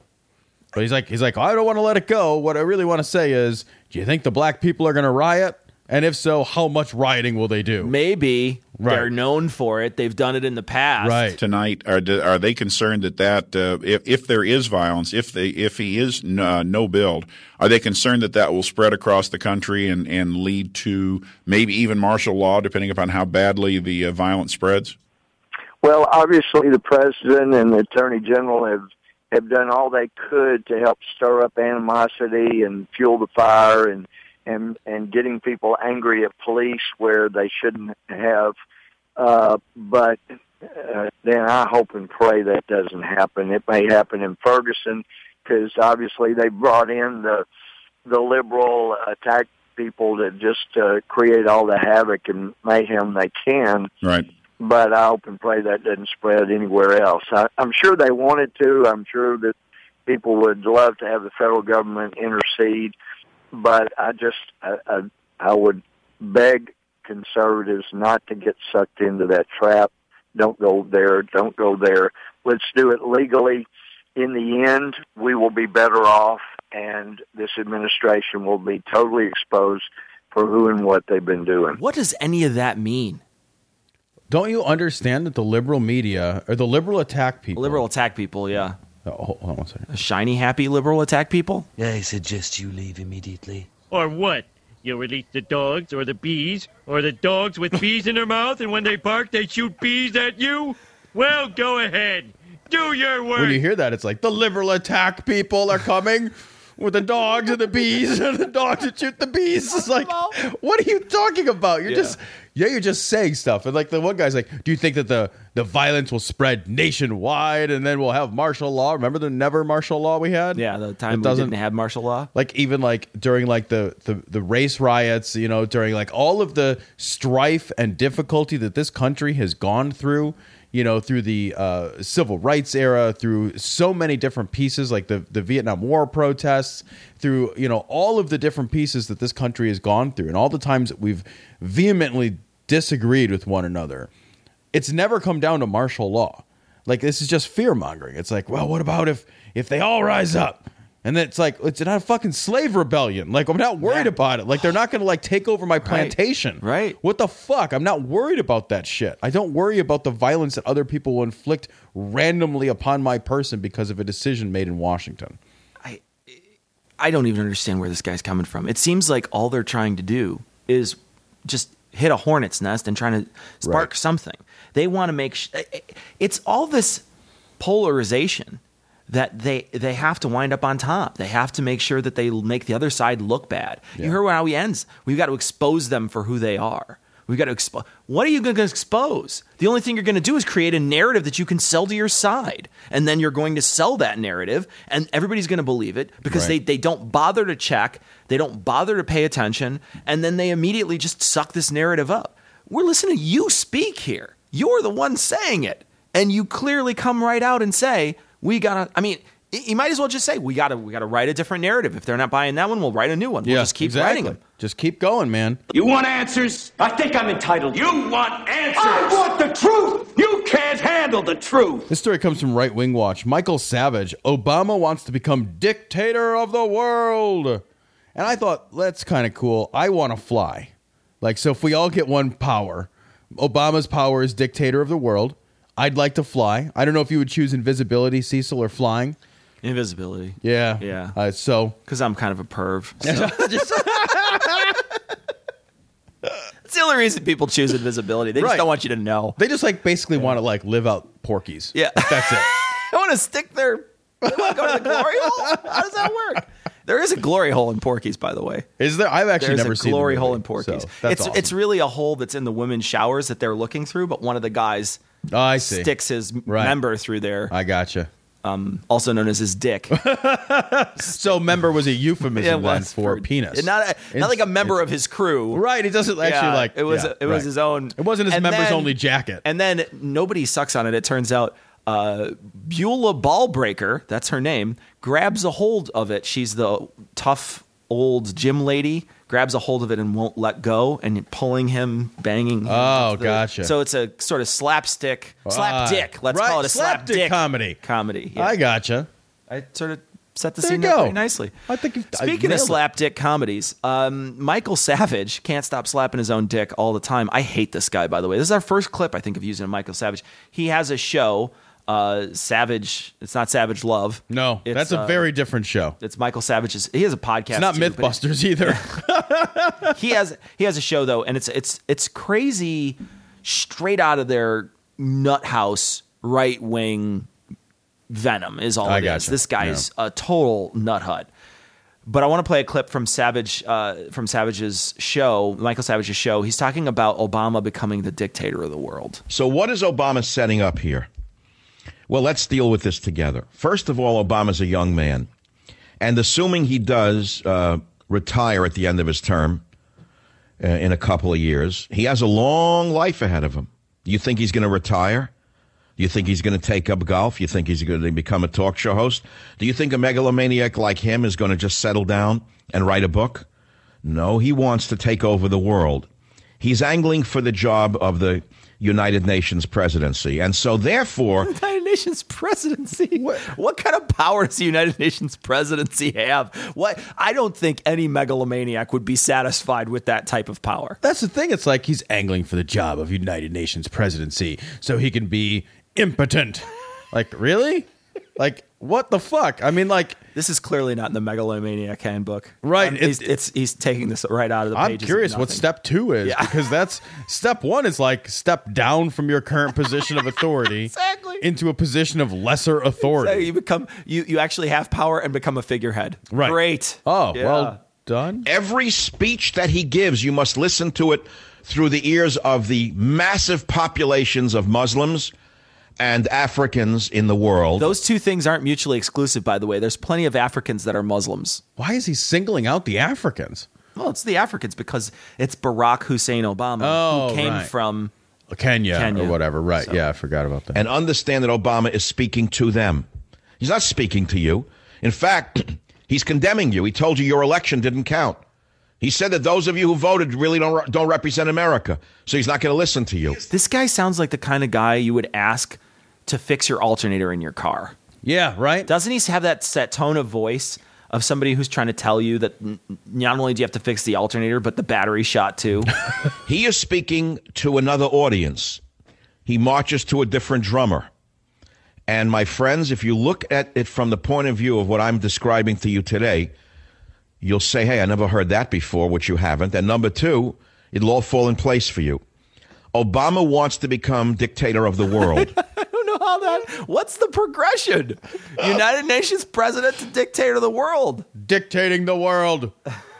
But he's like he's like, I don't want to let it go. What I really want to say is, do you think the black people are going to riot? And if so, how much rioting will they do? Maybe Right. they're known for it. They've done it in the past. tonight. Are are they concerned that that uh, if if there is violence, if they if he is n- uh, no build, are they concerned that that will spread across the country and and lead to maybe even martial law, depending upon how badly the uh, violence spreads? Well, obviously, the president and the attorney general have have done all they could to help stir up animosity and fuel the fire and and and getting people angry at police where they shouldn't have. Uh, but uh, then I hope and pray that doesn't happen. It may happen in Ferguson because obviously they brought in the the liberal attack people to just uh, create all the havoc and mayhem they can Right. but I hope and pray that doesn't spread anywhere else. I, I'm sure they wanted to. I'm sure that people would love to have the federal government intercede, but I just I, I, I would beg conservatives not to get sucked into that trap. Don't go there. Don't go there. Let's do it legally. In the end, we will be better off, and this administration will be totally exposed for who and what they've been doing. What does any of that mean? Don't you understand that the liberal media or the liberal attack people? Liberal attack people, yeah. Oh, hold on one second. Shiny, happy liberal attack people? I suggest you leave immediately. Or what? You'll release the dogs or the bees? Or the dogs with bees in their mouth and when they bark they shoot bees at you? Well, go ahead. Do your work. When you hear that, it's like the liberal attack people are coming with the dogs and the bees and the dogs that shoot the bees. It's like, what are you talking about? You're Yeah. just yeah, you're just saying stuff. And like the one guy's like, do you think that the the violence will spread nationwide and then we'll have martial law? Remember the never martial law we had? Yeah, the time It we didn't have martial law. like even like during like the, the the race riots you know during like all of the strife and difficulty that this country has gone through you know through the uh, civil rights era through so many different pieces like the the vietnam war protests through you know all of the different pieces that this country has gone through and all the times that we've vehemently disagreed with one another it's never come down to martial law. Like this is just fear mongering. It's like, well, what about if if they all rise up? And then it's like it's not a fucking slave rebellion. Like I'm not worried about it. Like they're not going to like take over my plantation. Right. What the fuck? I'm not worried about that shit. I don't worry about the violence that other people will inflict randomly upon my person because of a decision made in Washington. I don't even understand where this guy's coming from. It seems like all they're trying to do is just hit a hornet's nest and trying to spark Right. something. They want to make sh- it's all this polarization that they they have to wind up on top. They have to make sure that they make the other side look bad. You heard how he ends. We've got to expose them for who they are. We've got to expose. What are you going to expose? The only thing you're going to do is create a narrative that you can sell to your side, and then you're going to sell that narrative, and everybody's going to believe it because Right. they they don't bother to check, they don't bother to pay attention, and then they immediately just suck this narrative up. We're listening to you speak here. You're the one saying it, and you clearly come right out and say, "We gotta." I mean. You might as well just say we gotta we gotta write a different narrative. If they're not buying that one, we'll write a new one. We'll just keep writing them. Just keep going, man. You want answers? I think I'm entitled. You want answers? I want the truth. You can't handle the truth. This story comes from Right Wing Watch. Michael Savage, Obama wants to become dictator of the world. And I thought, that's kind of cool. I want to fly. Like, so if we all get one power, Obama's power is dictator of the world. I'd like to fly. I don't know if you would choose invisibility, Cecil, or flying. Invisibility. Yeah. Yeah. Uh, so, Because I'm kind of a perv. so. It's the only reason people choose invisibility. They just Right. don't want you to know. they just like basically want to like live out Porky's. Yeah. That's it. I want to stick their. They want to go to the glory hole. How does that work? There is a glory hole in Porky's, by the way. Is there? I've actually There's never a seen the glory hole in Porky's. so it's awesome. it's really a hole that's in the women's showers that they're looking through, but one of the guys Oh, I see. sticks his Right. member through there, I gotcha. um, also known as his dick. So, member was a euphemism was for, for- penis. not a, not like a member of his crew. Right. It doesn't actually Yeah, like it was yeah, it was right. his own. It wasn't his And members then- only jacket. And then nobody sucks on it. It turns out uh, Beulah Balbricker, that's her name, grabs a hold of it. She's the tough old gym lady. Grabs a hold of it and won't let go, and pulling him, banging. him Oh, the- gotcha. So it's a sort of slapstick, slap dick. Let's right, call it a slap dick comedy. Comedy. yeah. I gotcha. I sort of set the There scene up very nicely. I think you've- Speaking of nailed it. slapdick comedies, um, Michael Savage can't stop slapping his own dick all the time. I hate this guy, by the way. This is our first clip I think of using Michael Savage. He has a show, uh, Savage. It's not Savage Love. No, It's, that's a uh, very different show. It's Michael Savage's. He has a podcast. It's not too, but- MythBusters either. he has he has a show though, and it's it's it's crazy, straight out of their nut house right wing venom is all I it is. gotcha. This guy's a total nut hut. But I want to play a clip from Savage uh, from Savage's show, Michael Savage's show. He's talking about Obama becoming the dictator of the world. So, what is Obama setting up here? Well, let's deal with this together. First of all, Obama's a young man. And assuming he does uh, retire at the end of his term uh, in a couple of years, he has a long life ahead of him. You think he's going to retire? Do you think he's going to take up golf? You think he's going to become a talk show host? Do you think a megalomaniac like him is going to just settle down and write a book? No, he wants to take over the world. He's angling for the job of the United Nations presidency. And so, therefore, United Nations presidency. What, what kind of power does the United Nations presidency have? What I don't think any megalomaniac would be satisfied with that type of power. That's the thing. It's like he's angling for the job of United Nations presidency so he can be impotent. Like, really? Like, what the fuck? I mean, like, This is clearly not in the megalomaniac handbook. Right, Um, it- he's, it's he's taking this right out of the I'm pages. of curious what step two is Yeah. because that's step one is like step down from your current position of authority Exactly. into a position of lesser So authority. you become you you actually have power and become a figurehead. Right. Great. Oh, Yeah. well done. every speech that he gives, you must listen to it through the ears of the massive populations of Muslims and Africans in the world. Those two things aren't mutually exclusive, by the way. There's plenty of Africans that are Muslims. Why is he singling out the Africans? Well, it's the Africans because it's Barack Hussein Obama Oh, who came right. from Kenya, Kenya. or whatever. Right. So- Yeah, I forgot about that. and understand that Obama is speaking to them. He's not speaking to you. In fact, he's condemning you. He told you your election didn't count. He said that those of you who voted really don't don't represent America, so he's not going to listen to you. This guy sounds like the kind of guy you would ask to fix your alternator in your car. Yeah, right. Doesn't he have that set tone of voice of somebody who's trying to tell you that n- not only do you have to fix the alternator, but the battery shot too? He is speaking to another audience. He marches to a different drummer. And my friends, if you look at it from the point of view of what I'm describing to you today, you'll say, hey, I never heard that before, which you haven't. And number two, it'll all fall in place for you. Obama wants to become dictator of the world. I don't know how that. What's the progression? United Nations president to dictator of the world. Dictating the world.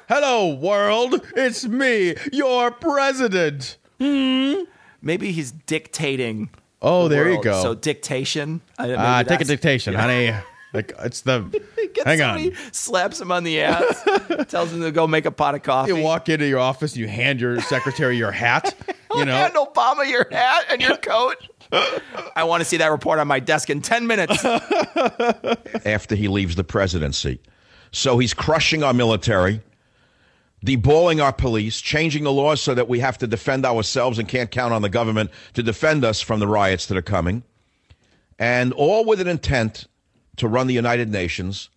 Hello, world. It's me, your president. Hmm. Maybe he's dictating. Oh, the there you go. So dictation. I- maybe Ah, take a dictation, Yeah. honey. Like it's the. Gets hang somebody, on. slaps him on the ass, tells him to go make a pot of coffee. You walk into your office and you hand your secretary your hat. You know, Hand Obama your hat and your coat. I want to see that report on my desk in 10 minutes. after he leaves the presidency. So he's crushing our military, deballing our police, changing the laws so that we have to defend ourselves and can't count on the government to defend us from the riots that are coming. And all with an intent to run the United Nations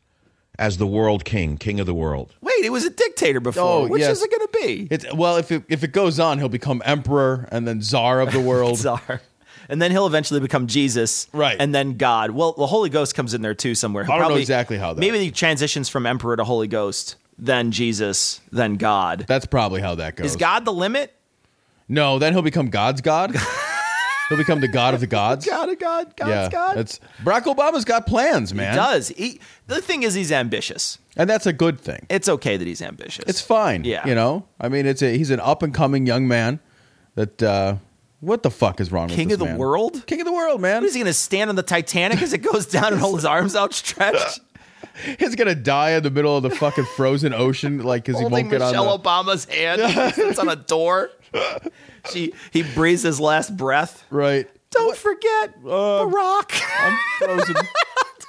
as the world king, king of the world. Wait, he was a dictator before. Oh, Which yes. is it going to be? It's well, if it, if it goes on, he'll become emperor and then czar of the world. Czar. And then he'll eventually become Jesus. Right. And then God. Well, the Holy Ghost comes in there too somewhere. He'll I don't know probably- exactly how that- Maybe he transitions from emperor to Holy Ghost, then Jesus, then God. That's probably how that goes. Is God the limit? No, then he'll become God's God. he'll become the God of the gods. God of God, God's yeah, God. that's Barack Obama's got plans, man. He does. He, the thing is, he's ambitious. and that's a good thing. It's okay that he's ambitious. It's fine. Yeah. you know. I mean, it's a he's an up and coming young man. That uh, what the fuck is wrong? King with King of the man? world? King of the world, man. What is he going to stand on the Titanic as it goes down and hold his arms outstretched? He's gonna die in the middle of the fucking frozen ocean, like because he holding won't get on Michelle the. Obama's hand. It's on a door. She he breathes his last breath. Right. Don't forget um, Barack. I'm frozen.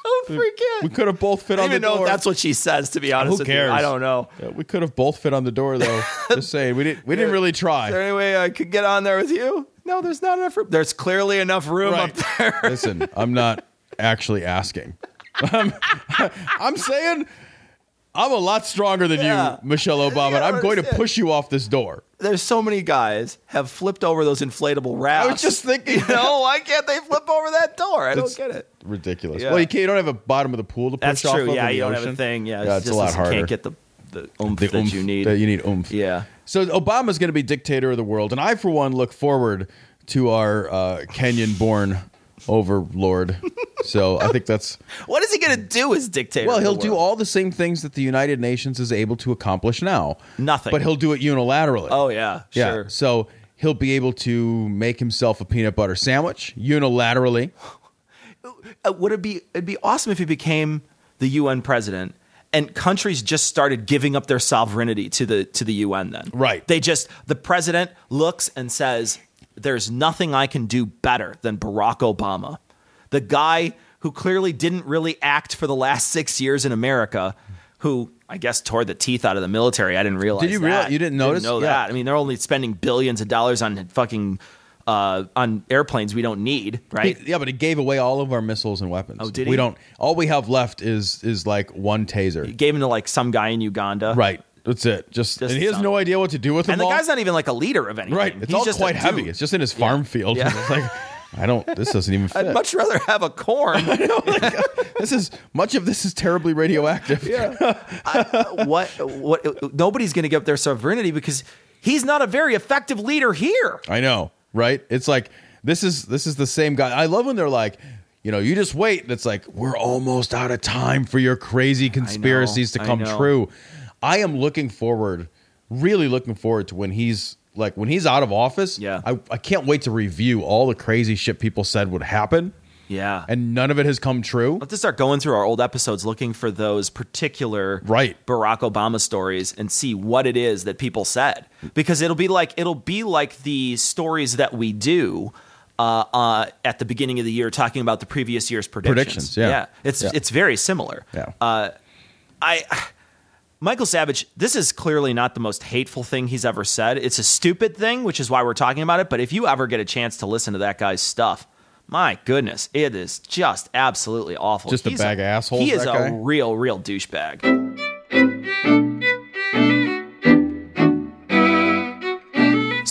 Don't forget. we could have both fit I on don't even the know door. if that's what she says. To be honest, Who with cares? You. I don't know. Yeah, we could have both fit on the door, though. Just saying, we didn't. We didn't really try. Is there try. any way I could get on there with you? No, there's not enough room. There's clearly enough room Right. up there. Listen, I'm not actually asking. I'm, I'm saying I'm a lot stronger than Yeah. you, Michelle Obama. and I'm going to understand. push you off this door. There's so many guys have flipped over those inflatable rafts. I was just thinking, you know, why can't they flip over that door? I don't get it. Ridiculous. Yeah. Well, you, can't, you don't have a bottom of the pool to push That's off true. of Yeah, in you the don't have a thing. Yeah, yeah it's it's a just lot you harder. Can't get the the oomph The that oomph you need. that you need oomph. Yeah. So Obama's going to be dictator of the world, and I, for one, look forward to our uh, Kenyan-born overlord. so I think that's What is he going to do as dictator? well. He'll do all the same things that the United Nations is able to accomplish now. Nothing. but he'll do it unilaterally. Oh yeah, yeah. sure. So he'll be able to make himself a peanut butter sandwich unilaterally. Uh, would it be? It'd be awesome if he became the UN president. And countries just started giving up their sovereignty to the to the UN. Then, Right. They just the president looks and says, "There's nothing I can do better than Barack Obama, the guy who clearly didn't really act for the last six years in America, who I guess tore the teeth out of the military. I didn't realize. Did you real- that. you didn't notice? know Yeah. that. I mean, they're only spending billions of dollars on fucking uh, on airplanes we don't need, right? He- yeah, but he gave away all of our missiles and weapons. Oh, did he? We don't. All we have left is is like one taser. He gave him to like some guy in Uganda. Right. That's it. Just, Just and he has some. no idea what to do with them And the all. guy's not even like a leader of anything. right. It's He's all just a quite heavy. dude. It's just in his farm field. Yeah. It's like I don't. This doesn't even fit. I'd much rather have a corn. this is much of this is terribly radioactive. what? What? Nobody's going to give up their sovereignty because he's not a very effective leader here. I know, right? It's like this is this is the same guy. I love when they're like, you know, you just wait. And it's like we're almost out of time for your crazy conspiracies to I come know. true. I am looking forward, really looking forward to when he's like when he's out of office. Yeah, I, I can't wait to review all the crazy shit people said would happen. Yeah. and none of it has come true. Let's just start going through our old episodes, looking for those particular right Barack Obama stories, and see what it is that people said. Because it'll be like it'll be like the stories that we do. Uh, uh, at the beginning of the year, talking about the previous year's predictions. Predictions, yeah. it's Yeah. it's very similar. Yeah. Uh, I Michael Savage, this is clearly not the most hateful thing he's ever said. It's a stupid thing, which is why we're talking about it. But if you ever get a chance to listen to that guy's stuff, my goodness, it is just absolutely awful. Just a He's bag of assholes, He is a guy? real, real douchebag.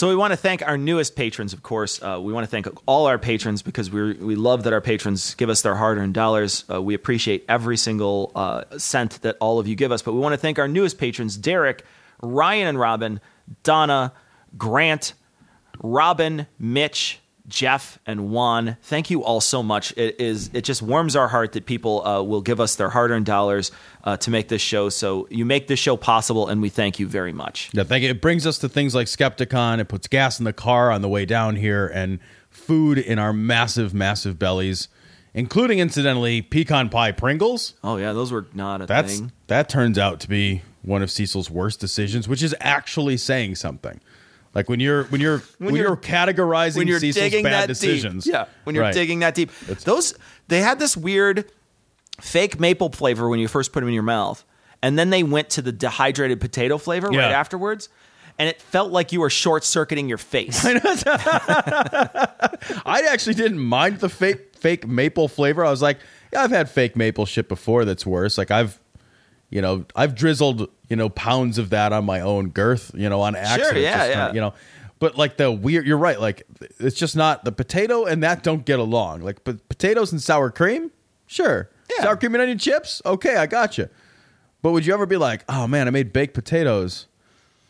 So we want to thank our newest patrons, of course. Uh, we want to thank all our patrons because we we love that our patrons give us their hard-earned dollars. Uh, we appreciate every single uh, cent that all of you give us. But we want to thank our newest patrons: Derek, Ryan, and Robin, Donna, Grant, Robin, Mitch, Jeff, and Juan. Thank you all so much. It is it just warms our heart that people uh, will give us their hard-earned dollars uh, to make this show. So you make this show possible, and we thank you very much. Yeah, thank you. It brings us to things like Skepticon. It puts gas in the car on the way down here and food in our massive, massive bellies, including, incidentally, pecan pie Pringles. Oh yeah, those were not a That's thing. that turns out to be one of Cecil's worst decisions, which is actually saying something. Like when you're when you're when, When you're, you're- categorizing when you're Cecil's digging bad that decisions. deep. Yeah, when you're Right. digging that deep. Those they had this weird fake maple flavor when you first put them in your mouth, and then they went to the dehydrated potato flavor right afterwards, and it felt like you were short circuiting your face. I actually didn't mind the fake fake maple flavor. I was like, yeah, I've had fake maple shit before that's worse. Like I've you know, I've drizzled, you know, pounds of that on my own girth, you know, on accident. Sure, yeah, just yeah. You know, but like the weird, you're right. Like it's just not the potato and that don't get along. Like but potatoes and sour cream, sure. Sour cream and onion chips, okay, I got you. But would you ever be like, oh man, I made baked potatoes.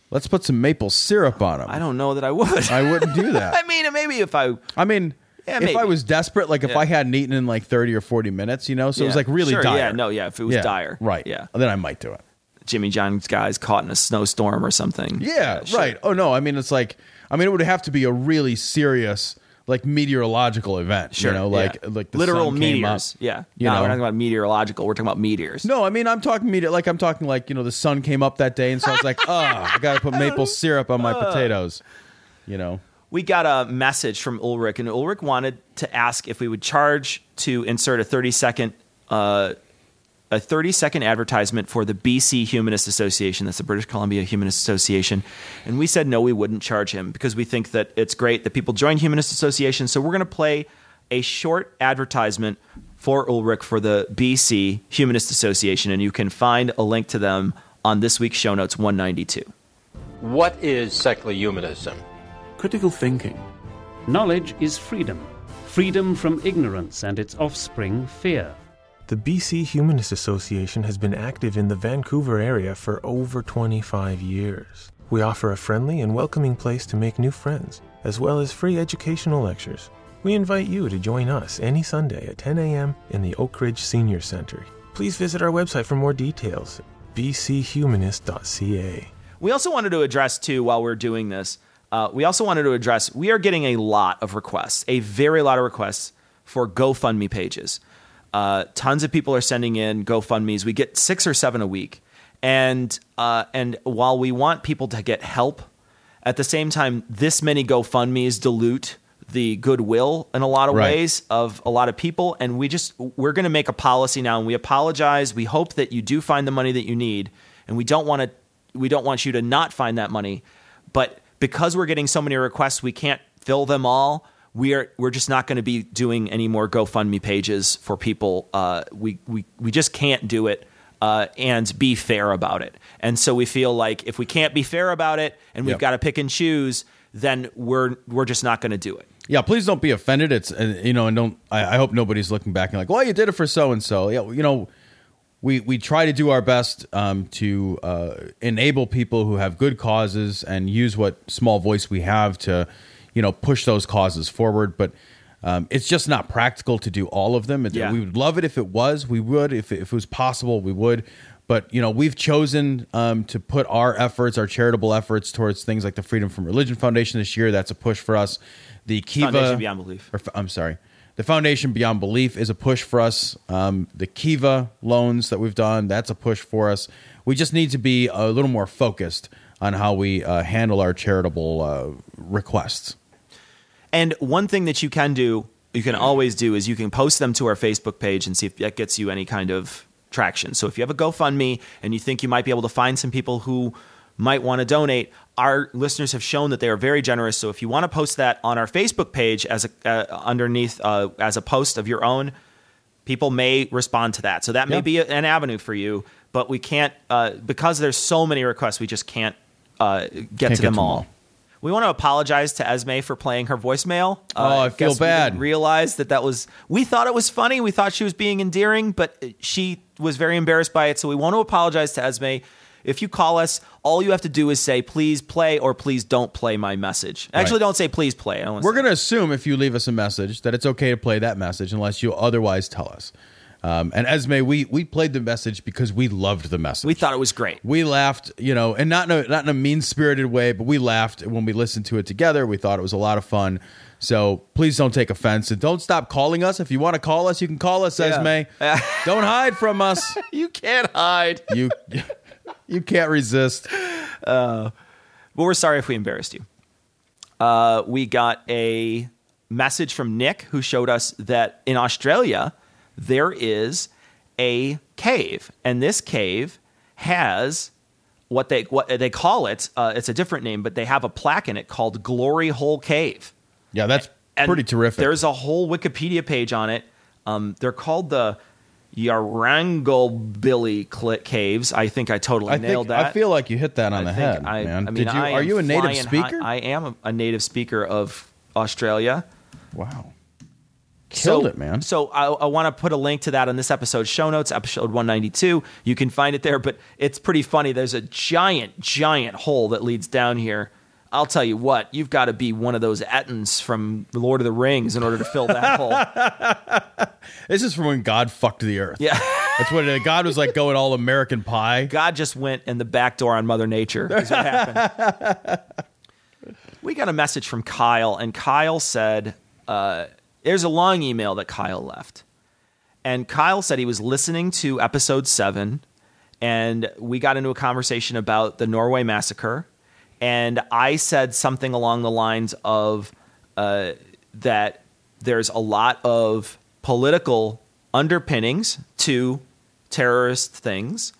Let's put some maple syrup on them. I don't know that I would. I wouldn't do that. I mean, maybe if I. I mean, Yeah, if maybe. I was desperate, like if Yeah. I hadn't eaten in like 30 or 40 minutes, you know, so it was like really Sure, dire. yeah, no, yeah, if it was Yeah, dire. Right. Yeah. Then I might do it. Jimmy John's guys caught in a snowstorm or something. Yeah, right. Oh, no. I mean, it's like, I mean, it would have to be a really serious, like meteorological event. Sure, You know, like, yeah. like the literal meteors. up. Yeah, You no, know, we're not talking about meteorological. We're talking about meteors. no, I mean, I'm talking meteor, like I'm talking like, you know, the sun came up that day. And so I was like, oh, I got to put maple syrup on my Uh. potatoes, you know. We got a message from Ulrich, and Ulrich wanted to ask if we would charge to insert a 30 second uh, a 30 second advertisement for the BC Humanist Association. That's the British Columbia Humanist Association. And we said no, we wouldn't charge him because we think that it's great that people join Humanist Association. So we're going to play a short advertisement for Ulrich for the BC Humanist Association, and you can find a link to them on this week's show notes 192. What is secular humanism? Critical thinking. Knowledge is freedom. Freedom from ignorance and its offspring, fear. The BC Humanist Association has been active in the Vancouver area for over 25 years. We offer a friendly and welcoming place to make new friends, as well as free educational lectures. We invite you to join us any Sunday at 10 a.m. in the Oakridge Senior Center. Please visit our website for more details bchumanist.ca. We also wanted to address, too, while we're doing this, uh, we also wanted to address we are getting a lot of requests, a very lot of requests for GoFundMe pages. Uh, tons of people are sending in GoFundMe's. We get six or seven a week, and uh, and while we want people to get help, at the same time, this many GoFundMe's dilute the goodwill in a lot of Right. ways of a lot of people, and we just we're going to make a policy now, and we apologize. We hope that you do find the money that you need, and we don't want to we don't want you to not find that money, but because we're getting so many requests, we can't fill them all we are we're just not going to be doing any more GoFundMe pages for people. Uh, we we we just can't do it uh, and be fair about it. And so we feel like if we can't be fair about it and we've Yep. got to pick and choose, then we're we're just not going to do it. Yeah, please don't be offended. It's uh, you know, and don't. I, I hope nobody's looking back and like, well, you did it for so and so. Yeah, you know, we we try to do our best um, to uh, enable people who have good causes and use what small voice we have to, you know, push those causes forward. But um, it's just not practical to do all of them. Yeah. We would love it if it was. We would if it, if it was possible. We would. But you know, we've chosen um, to put our efforts, our charitable efforts, towards things like the Freedom from Religion Foundation this year. That's a push for us. The Kiva Foundation Beyond Belief. or, I'm sorry. The Foundation Beyond Belief is a push for us. Um, the Kiva loans that we've done, that's a push for us. We just need to be a little more focused on how we uh, handle our charitable uh, requests. And one thing that you can do, you can always do, is you can post them to our Facebook page and see if that gets you any kind of traction. So if you have a GoFundMe and you think you might be able to find some people who might want to donate, our listeners have shown that they are very generous. So if you want to post that on our Facebook page as a uh, underneath uh, as a post of your own, people may respond to that. So that may Yeah. be a- an avenue for you. But we can't uh, because there's so many requests. We just can't uh, get get to to them them all. all. We want to apologize to Esme for playing her voicemail. Uh, Oh, I feel bad. didn't that that was. We thought it was funny. We thought she was being endearing, but she was very embarrassed by it. So we want to apologize to Esme. If you call us, all you have to do is say please play or please don't play my message. Actually, Right. don't say please play. We're going to assume if you leave us a message that it's okay to play that message unless you otherwise tell us. Um, and Esme, we we played the message because we loved the message. We thought it was great. We laughed, you know, and not in a, not in a mean spirited way, but we laughed when we listened to it together. We thought it was a lot of fun. So please don't take offense and don't stop calling us. If you want to call us, you can call us, Yeah. Esme. don't hide from us. you can't hide. You you can't resist. Uh, but we're sorry if we embarrassed you. Uh, we got a message from Nick who showed us that in Australia there is a cave, and this cave has what they what they call it. Uh, it's a different name, but they have a plaque in it called Glory Hole Cave. Yeah, that's And pretty terrific. There's a whole Wikipedia page on it. Um, they're called the Yarrangobilly Cl- Caves. I think I totally I nailed think, that. I feel like you hit that on I the head, I, man. I mean, Did you? Are you a native flying high- speaker? I am a, a native speaker of Australia. Wow. Killed so, it, man. So I, I want to put a link to that on this episode's show notes, episode 192. You can find it there, but it's pretty funny. There's a giant, giant hole that leads down here. I'll tell you what, you've got to be one of those Ettins from Lord of the Rings in order to fill that hole. This is from when God fucked the earth. Yeah. That's what it, God was like going all American pie. God just went in the back door on Mother Nature. Is what happened. we got a message from Kyle, and Kyle said, uh, "There's a long email that Kyle left." And Kyle said he was listening to episode seven, and we got into a conversation about the Norway massacre. And I said something along the lines of uh, that there's a lot of political underpinnings to terrorist things.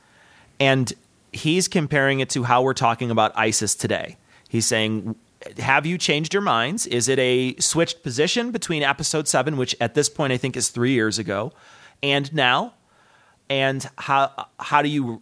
And he's comparing it to how we're talking about ISIS today. He's saying have you changed your minds? Is it a switched position between episode seven, which at this point I think is three years ago, and now? And how how do you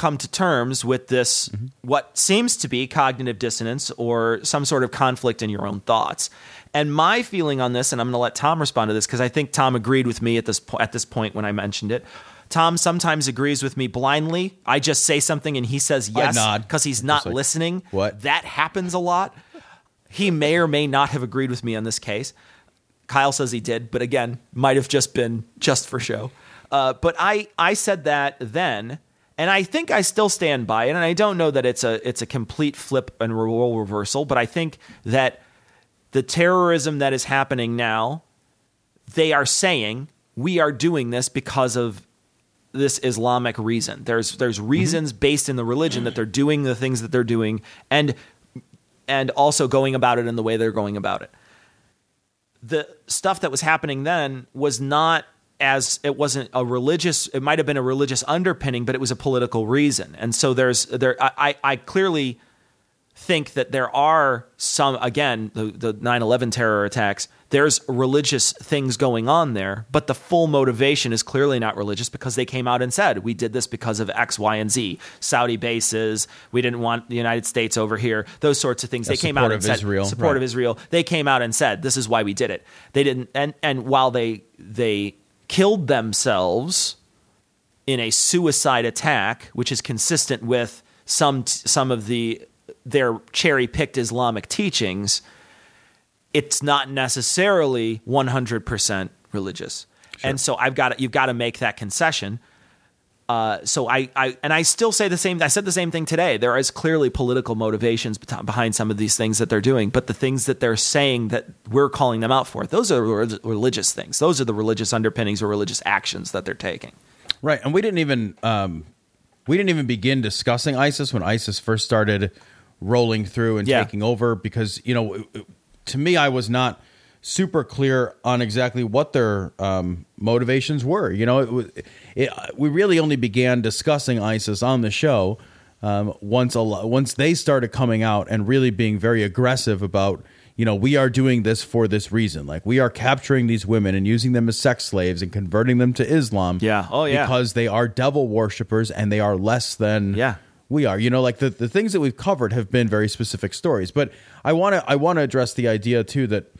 come to terms with this what seems to be cognitive dissonance or some sort of conflict in your own thoughts? And my feeling on this, and I'm going to let Tom respond to this because I think Tom agreed with me at this po- at this point when I mentioned it. Tom sometimes agrees with me blindly. I just say something and he says yes because he's not like, listening. "What?" That happens a lot. He may or may not have agreed with me on this case. Kyle says he did, but again, might have just been just for show. Uh, but I, I said that then, and I think I still stand by it. And I don't know that it's a it's a complete flip and role reversal, but I think that the terrorism that is happening now, they are saying we are doing this because of this Islamic reason. There's there's mm-hmm. reasons based in the religion that they're doing the things that they're doing, and and also going about it in the way they're going about it. The stuff that was happening then was not as it wasn't a religious it might have been a religious underpinning but it was a political reason. And so there's there i i clearly think that there are some again the, the 9-11 terror attacks there's religious things going on there but the full motivation is clearly not religious because they came out and said we did this because of x y and z. Saudi bases we didn't want the united states over here. Those sorts of things. Yeah, they came out and said Israel, support of israel. They came out and said this is why we did it. They didn't and and while they they killed themselves in a suicide attack, which is consistent with some some of the their cherry picked Islamic teachings, it's not necessarily 100% religious. And so I've got to, you've got to make that concession. Uh, so I, I and I still say the same. I said the same thing today. There is clearly political motivations behind some of these things that they're doing, but the things that they're saying that we're calling them out for, those are re- religious things. Those are the religious underpinnings or religious actions that they're taking. Right, and we didn't even um, we didn't even begin discussing ISIS when ISIS first started rolling through and Yeah. taking over because you know to me I was not super clear on exactly what their um, motivations were. You know, it was it, we really only began discussing ISIS on the show um, once a once they started coming out and really being very aggressive about you know we are doing this for this reason like we are capturing these women and using them as sex slaves and converting them to Islam Yeah. Oh, yeah. because they are devil worshippers and they are less than Yeah. we are you know like the, the things that we've covered have been very specific stories but I want to I want to address the idea too that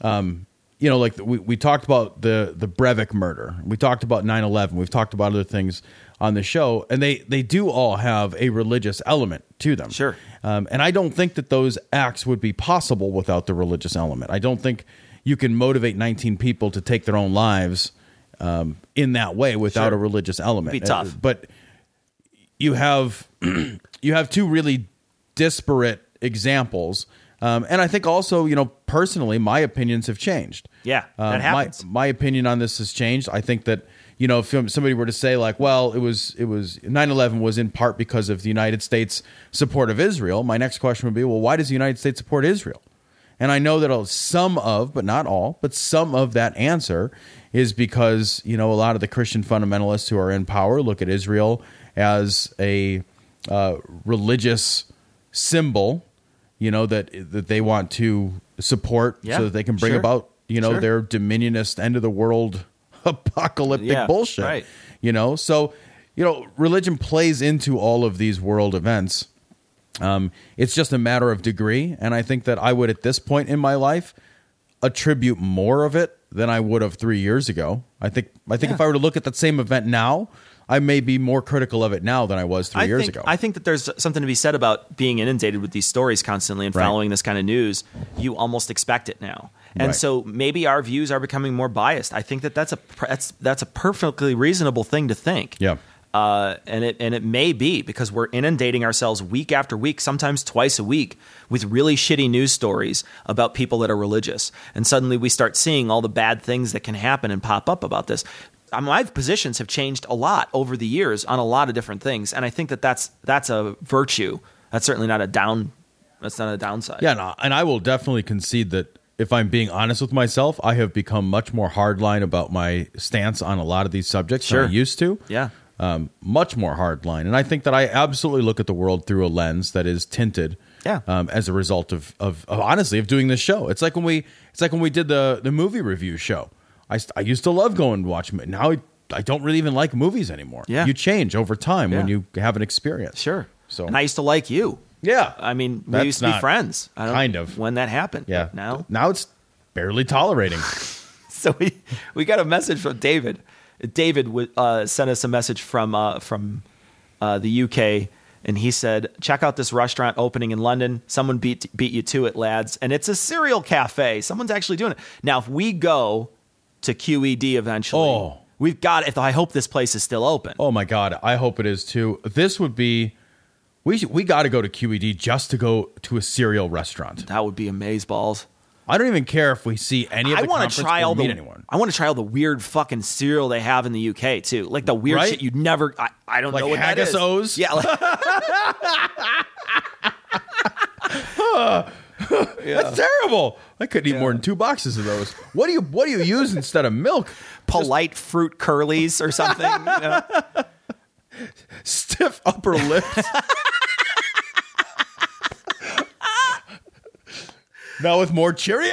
um, you know, like we, we talked about the the Breivik murder. We talked about 9-11. We've talked about other things on the show, and they they do all have a religious element to them. Sure. Um, and I don't think that those acts would be possible without the religious element. I don't think you can motivate 19 people to take their own lives um, in that way without Sure. a religious element. Be tough. Uh, but you have you have two really disparate examples. Um, and I think also, you know, personally, my opinions have changed. Yeah, that Um, happens. My, my opinion on this has changed. I think that you know, if somebody were to say like, well, it was it was 9/11 was in part because of the United States support of Israel. My next question would be, well, why does the United States support Israel? And I know that some of, but not all, but some of that answer is because you know a lot of the Christian fundamentalists who are in power look at Israel as a uh, religious symbol, you know that that they want to support Yeah, so that they can bring sure. about you know Sure. their dominionist end of the world apocalyptic Yeah, bullshit. right. You know, so you know religion plays into all of these world events. Um, it's just a matter of degree, and I think that I would at this point in my life attribute more of it than I would have three years ago. I think I think if I were to look at that same event now, I may be more critical of it now than I was three I years think, ago. I think that there's something to be said about being inundated with these stories constantly and Right. following this kind of news. You almost expect it now, and Right. so maybe our views are becoming more biased. I think that that's a that's that's a perfectly reasonable thing to think. yeah. Uh, and it and it may be because we're inundating ourselves week after week, sometimes twice a week, with really shitty news stories about people that are religious, and suddenly we start seeing all the bad things that can happen and pop up about this. My positions have changed a lot over the years on a lot of different things, and I think that that's that's a virtue. That's certainly not a down. That's not a downside. Yeah, no, and I will definitely concede that if I'm being honest with myself, I have become much more hardline about my stance on a lot of these subjects Sure. than I used to. Yeah. Um, much more hardline. And I think that I absolutely look at the world through a lens that is tinted Yeah. Um, as a result of, of of honestly of doing this show, it's like when we it's like when we did the the movie review show. I I used to love going to watch. Now I, I don't really even like movies anymore. Yeah. you change over time when you have an experience. Sure. So And I used to like you. Yeah. I mean, we That's used to be friends. I don't kind of. when that happened. Yeah. Now now it's barely tolerating. so we we got a message from David. David uh, sent us a message from uh, from uh, the UK, and he said, "Check out this restaurant opening in London. Someone beat beat you to it, lads, and it's a cereal cafe. Someone's actually doing it now. If we go to QED eventually, Oh. we've got. If I hope this place is still open. Oh my god, I hope it is too. This would be we should- we got to go to QED just to go to a cereal restaurant. That would be amaze balls. I don't even care if we see any of I want to try all the. anyone. I want to try all the weird fucking cereal they have in the UK too, like the weird Right? shit you'd never. I, I don't Like know what that is. Haggis-O's? Yeah, like, That's terrible. I couldn't eat more than two boxes of those. What do you what do you use instead of milk? polite fruit curlies or something. you know? Stiff upper lips. now with more Cheerio.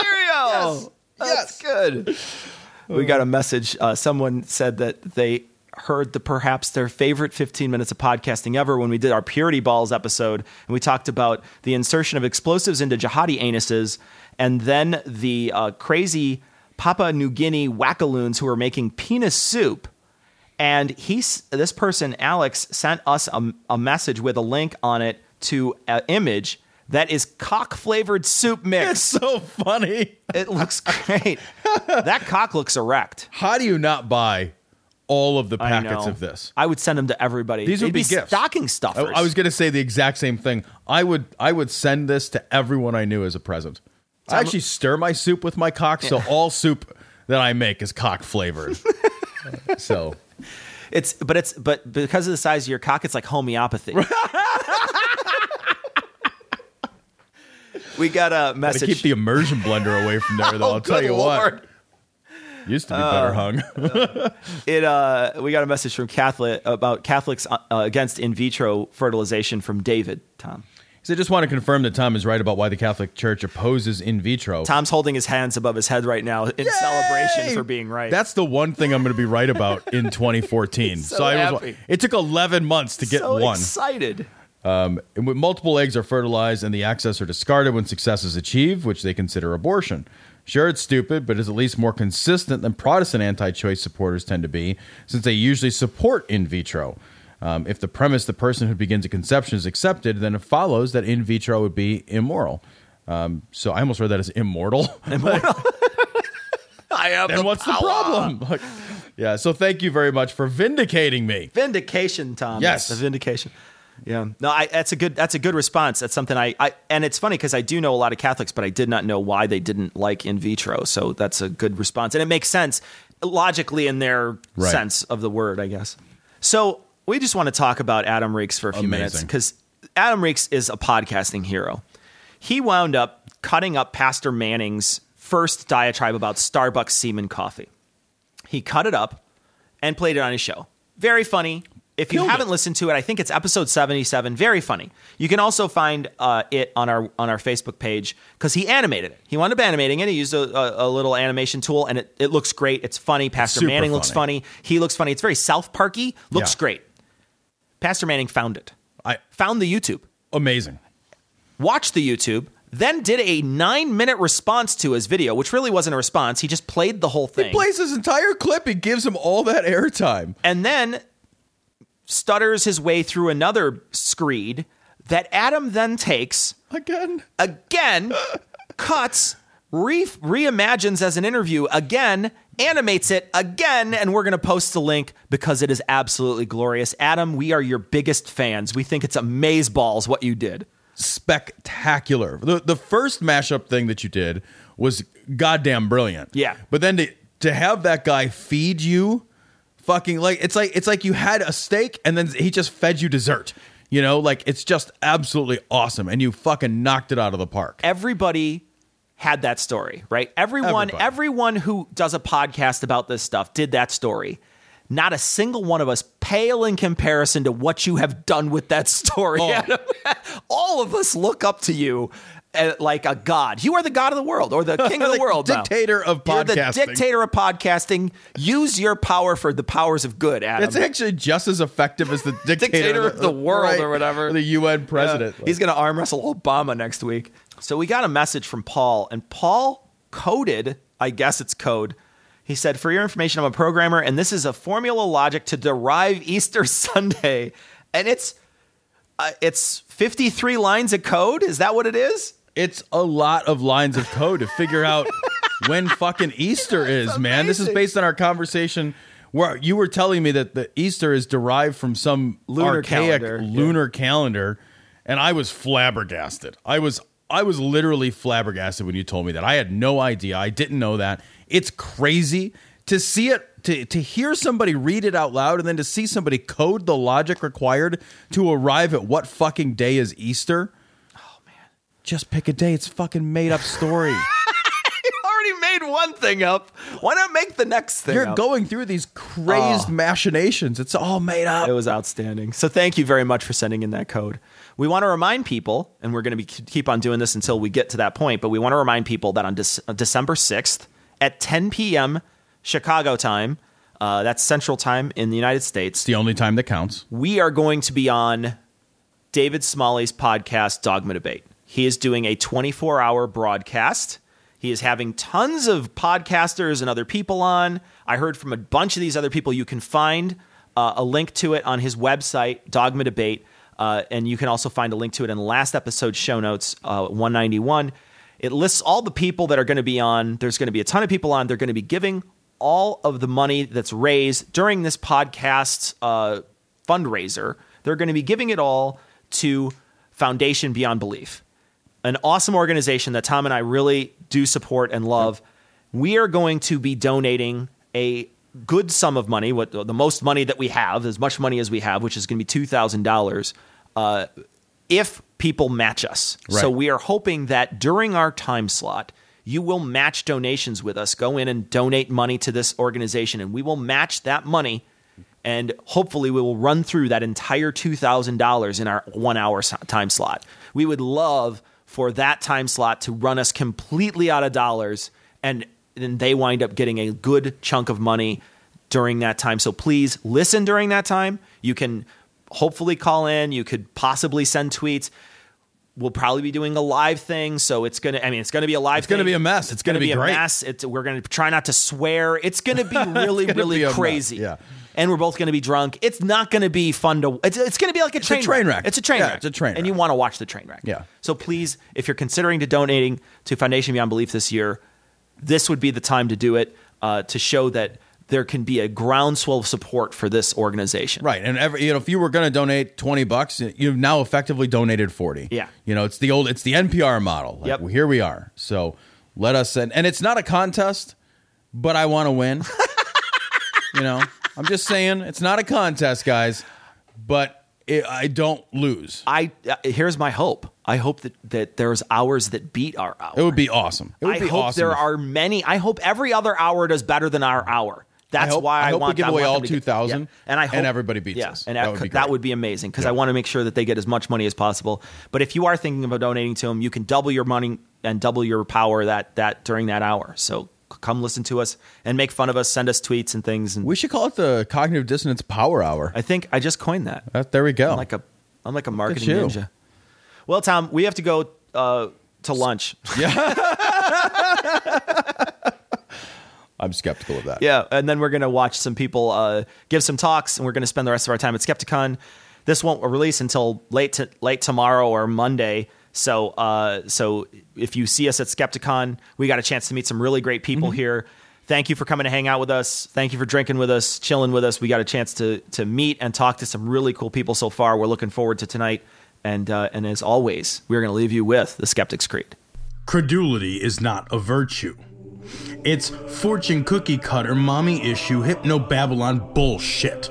Cheerio. That's good. We got a message. Uh, someone said that they heard the perhaps their favorite 15 minutes of podcasting ever when we did our Purity Balls episode, and we talked about the insertion of explosives into jihadi anuses, and then the uh, crazy Papua New Guinea wackaloons who were making penis soup. And he's this person, Alex, sent us a, a message with a link on it to an image that is cock flavored soup mix. It's so funny. It looks great. that cock looks erect. How do you not buy all of the packets of this? I would send them to everybody. These They'd would be, gifts. stocking I, stuffers. I was going to say the exact same thing. I would I would send this to everyone I knew as a present. I actually stir my soup with my cock, so all soup that I make is cock flavored. so It's but it's but because of the size of your cock, it's like homeopathy. we got a gotta message. keep the immersion blender away from there, though. Oh, I'll tell good you Lord. Used to be better hung. it uh we got a message from Catholic about Catholics uh, against in vitro fertilization from David. Tom. So I just want to confirm that Tom is right about why the Catholic Church opposes in vitro. Tom's holding his hands above his head right now in celebration for being right. That's the one thing I'm going to be right about in 2014. so I was, it took 11 months to get so one. excited. Um, multiple eggs are fertilized and the excess are discarded when success is achieved, which they consider abortion. Sure, it's stupid, but is at least more consistent than Protestant anti choice supporters tend to be, since they usually support in vitro. Um, if the premise the person who begins a conception is accepted, then it follows that in vitro would be immoral. Um, so I almost read that as immortal. I have then the what's the problem? Like, yeah, so thank you very much for vindicating me. Vindication, Tom. Yes. the vindication. Yeah, no, I, that's a good that's a good response. That's something I, I and it's funny because I do know a lot of Catholics, but I did not know why they didn't like in vitro. So that's a good response, and it makes sense logically in their Right. sense of the word, I guess. So we just want to talk about Adam Reeks for a few minutes because Adam Reeks is a podcasting hero. He wound up cutting up Pastor Manning's first diatribe about Starbucks semen coffee. He cut it up and played it on his show. Very funny. If you Killed haven't it. listened to it, I think it's episode seventy-seven. Very funny. You can also find uh, it on our on our Facebook page because he animated it. He wound up animating it. He used a, a, a little animation tool, and it, it looks great. It's funny. Pastor super Manning looks funny. funny. He looks funny. It's very South Parky. Looks Yeah. great. Pastor Manning found it. I Found the YouTube amazing. watched the YouTube, then did a nine minute response to his video, which really wasn't a response. He just played the whole thing. He plays his entire clip. He gives him all that airtime. and then stutters his way through another screed that Adam then takes Again. again, cuts, re- reimagines as an interview again, animates it again, and we're going to post the link because it is absolutely glorious. Adam, we are your biggest fans. We think it's amazeballs what you did. spectacular. The the first mashup thing that you did was goddamn brilliant. Yeah. But then to to have that guy feed you fucking like it's like it's like you had a steak and then he just fed you dessert. You know, like it's just absolutely awesome and you fucking knocked it out of the park. everybody had that story, right? Everyone, Everybody. everyone who does a podcast about this stuff did that story. not a single one of us pale in comparison to what you have done with that story. Oh. Adam. All of us look up to you uh, like a god. You are the god of the world or the king of the, The world. now. dictator of You're the dictator of podcasting. Use your power for the powers of good, Adam. It's actually just as effective as the dictator, Dictator of the world right, or whatever. The UN president. Yeah. He's going to arm wrestle Obama next week. So we got a message from Paul, and Paul coded, I guess it's code. He said, For your information, I'm a programmer, and this is a formula logic to derive Easter Sunday. And it's uh, it's 53 lines of code. Is that what it is? It's a lot of lines of code to figure out when fucking Easter is, man. This is based on our conversation where you were telling me that the Easter is derived from some Lunar archaic calendar, lunar calendar, and I was flabbergasted. I was I was literally flabbergasted when you told me that. I had no idea. I didn't know that. It's crazy to see it to, to hear somebody read it out loud and then to see somebody code the logic required to arrive at what fucking day is Easter. Man. Just pick a day. It's a fucking made up story. You already made one thing up. Why not make the next thing You're up? going through these crazed Oh. machinations. It's all made up. It was outstanding. So thank you very much for sending in that code. We want to remind people, and we're going to be keep on doing this until we get to that point. But we want to remind people that on Dec- uh, December sixth at 10 p.m. Chicago time, uh, that's Central Time in the United States. It's the only time that counts. We are going to be on David Smalley's podcast, Dogma Debate. He is doing a 24 hour broadcast. He is having tons of podcasters and other people on. I heard from a bunch of these other people. You can find uh, a link to it on his website, Dogma Debate. Uh, and you can also find a link to it in last episode's show notes, uh, 191. It lists all the people that are going to be on. There's going to be a ton of people on. They're going to be giving all of the money that's raised during this podcast uh, fundraiser. They're going to be giving it all to Foundation Beyond Belief, an awesome organization that Tom and I really do support and love. We are going to be donating a good sum of money, what the most money that we have, as much money as we have, which is going to be two thousand dollars, uh, if people match us. Right. So we are hoping that during our time slot, you will match donations with us. Go in and donate money to this organization, and we will match that money. And hopefully, we will run through that entire $2,000 in our one hour time slot. We would love for that time slot to run us completely out of dollars, and then they wind up getting a good chunk of money during that time. So please listen during that time. You can hopefully call in, you could possibly send tweets we'll probably be doing a live thing so it's gonna i mean it's gonna be a live It's gonna be a mess. It's gonna be a great. mess it's, we're gonna try not to swear it's gonna be really gonna really be crazy yeah. And we're both gonna be drunk it's not gonna be fun to it's, it's gonna be like a a train, train wreck. it's a train Yeah, wreck it's a train and you want to watch the train wreck Yeah. so please if you're considering to donating to foundation beyond belief this year this would be the time to do it uh, to show that there can be a groundswell of support for this organization Right, and every you know if you were going to donate twenty bucks, you've now effectively donated forty. Yeah. you know it's the old it's the NPR model. Like, Yep. here we are. So let us and, and it's not a contest, but I want to win. you know, I'm just saying it's not a contest, guys, but it, I don't lose. I uh, here's my hope. I hope that that there's hours that beat our hour. It would be awesome. It would I be hope awesome. there are many. I hope every other hour does better than our hour. That's I hope- why I, hope we want give away all get- 2,000 yeah. and I hope and everybody beats yeah, us. and That would be that would be amazing because Yeah. I want to make sure that they get as much money as possible. But if you are thinking about donating to them, you can double your money and double your power that that during that hour. So come listen to us and make fun of us. Send us tweets and things. And we should call it the cognitive dissonance power hour. I think I just coined that. Uh, there we go. I'm like a I'm like a marketing ninja. Well, Tom, we have to go uh, to lunch. Yeah. I'm skeptical of that. Yeah, and then we're gonna watch some people uh, give some talks, and we're gonna spend the rest of our time at Skepticon. This won't release until late to, late tomorrow or Monday. So, uh, so if you see us at Skepticon, we got a chance to meet some really great people Mm-hmm. here. Thank you for coming to hang out with us. Thank you for drinking with us, chilling with us. We got a chance to to meet and talk to some really cool people so far. We're looking forward to tonight, and uh, and as always, we're gonna leave you with the Skeptic's Creed. Credulity is not a virtue. It's fortune cookie cutter, mommy issue, hypno Babylon bullshit.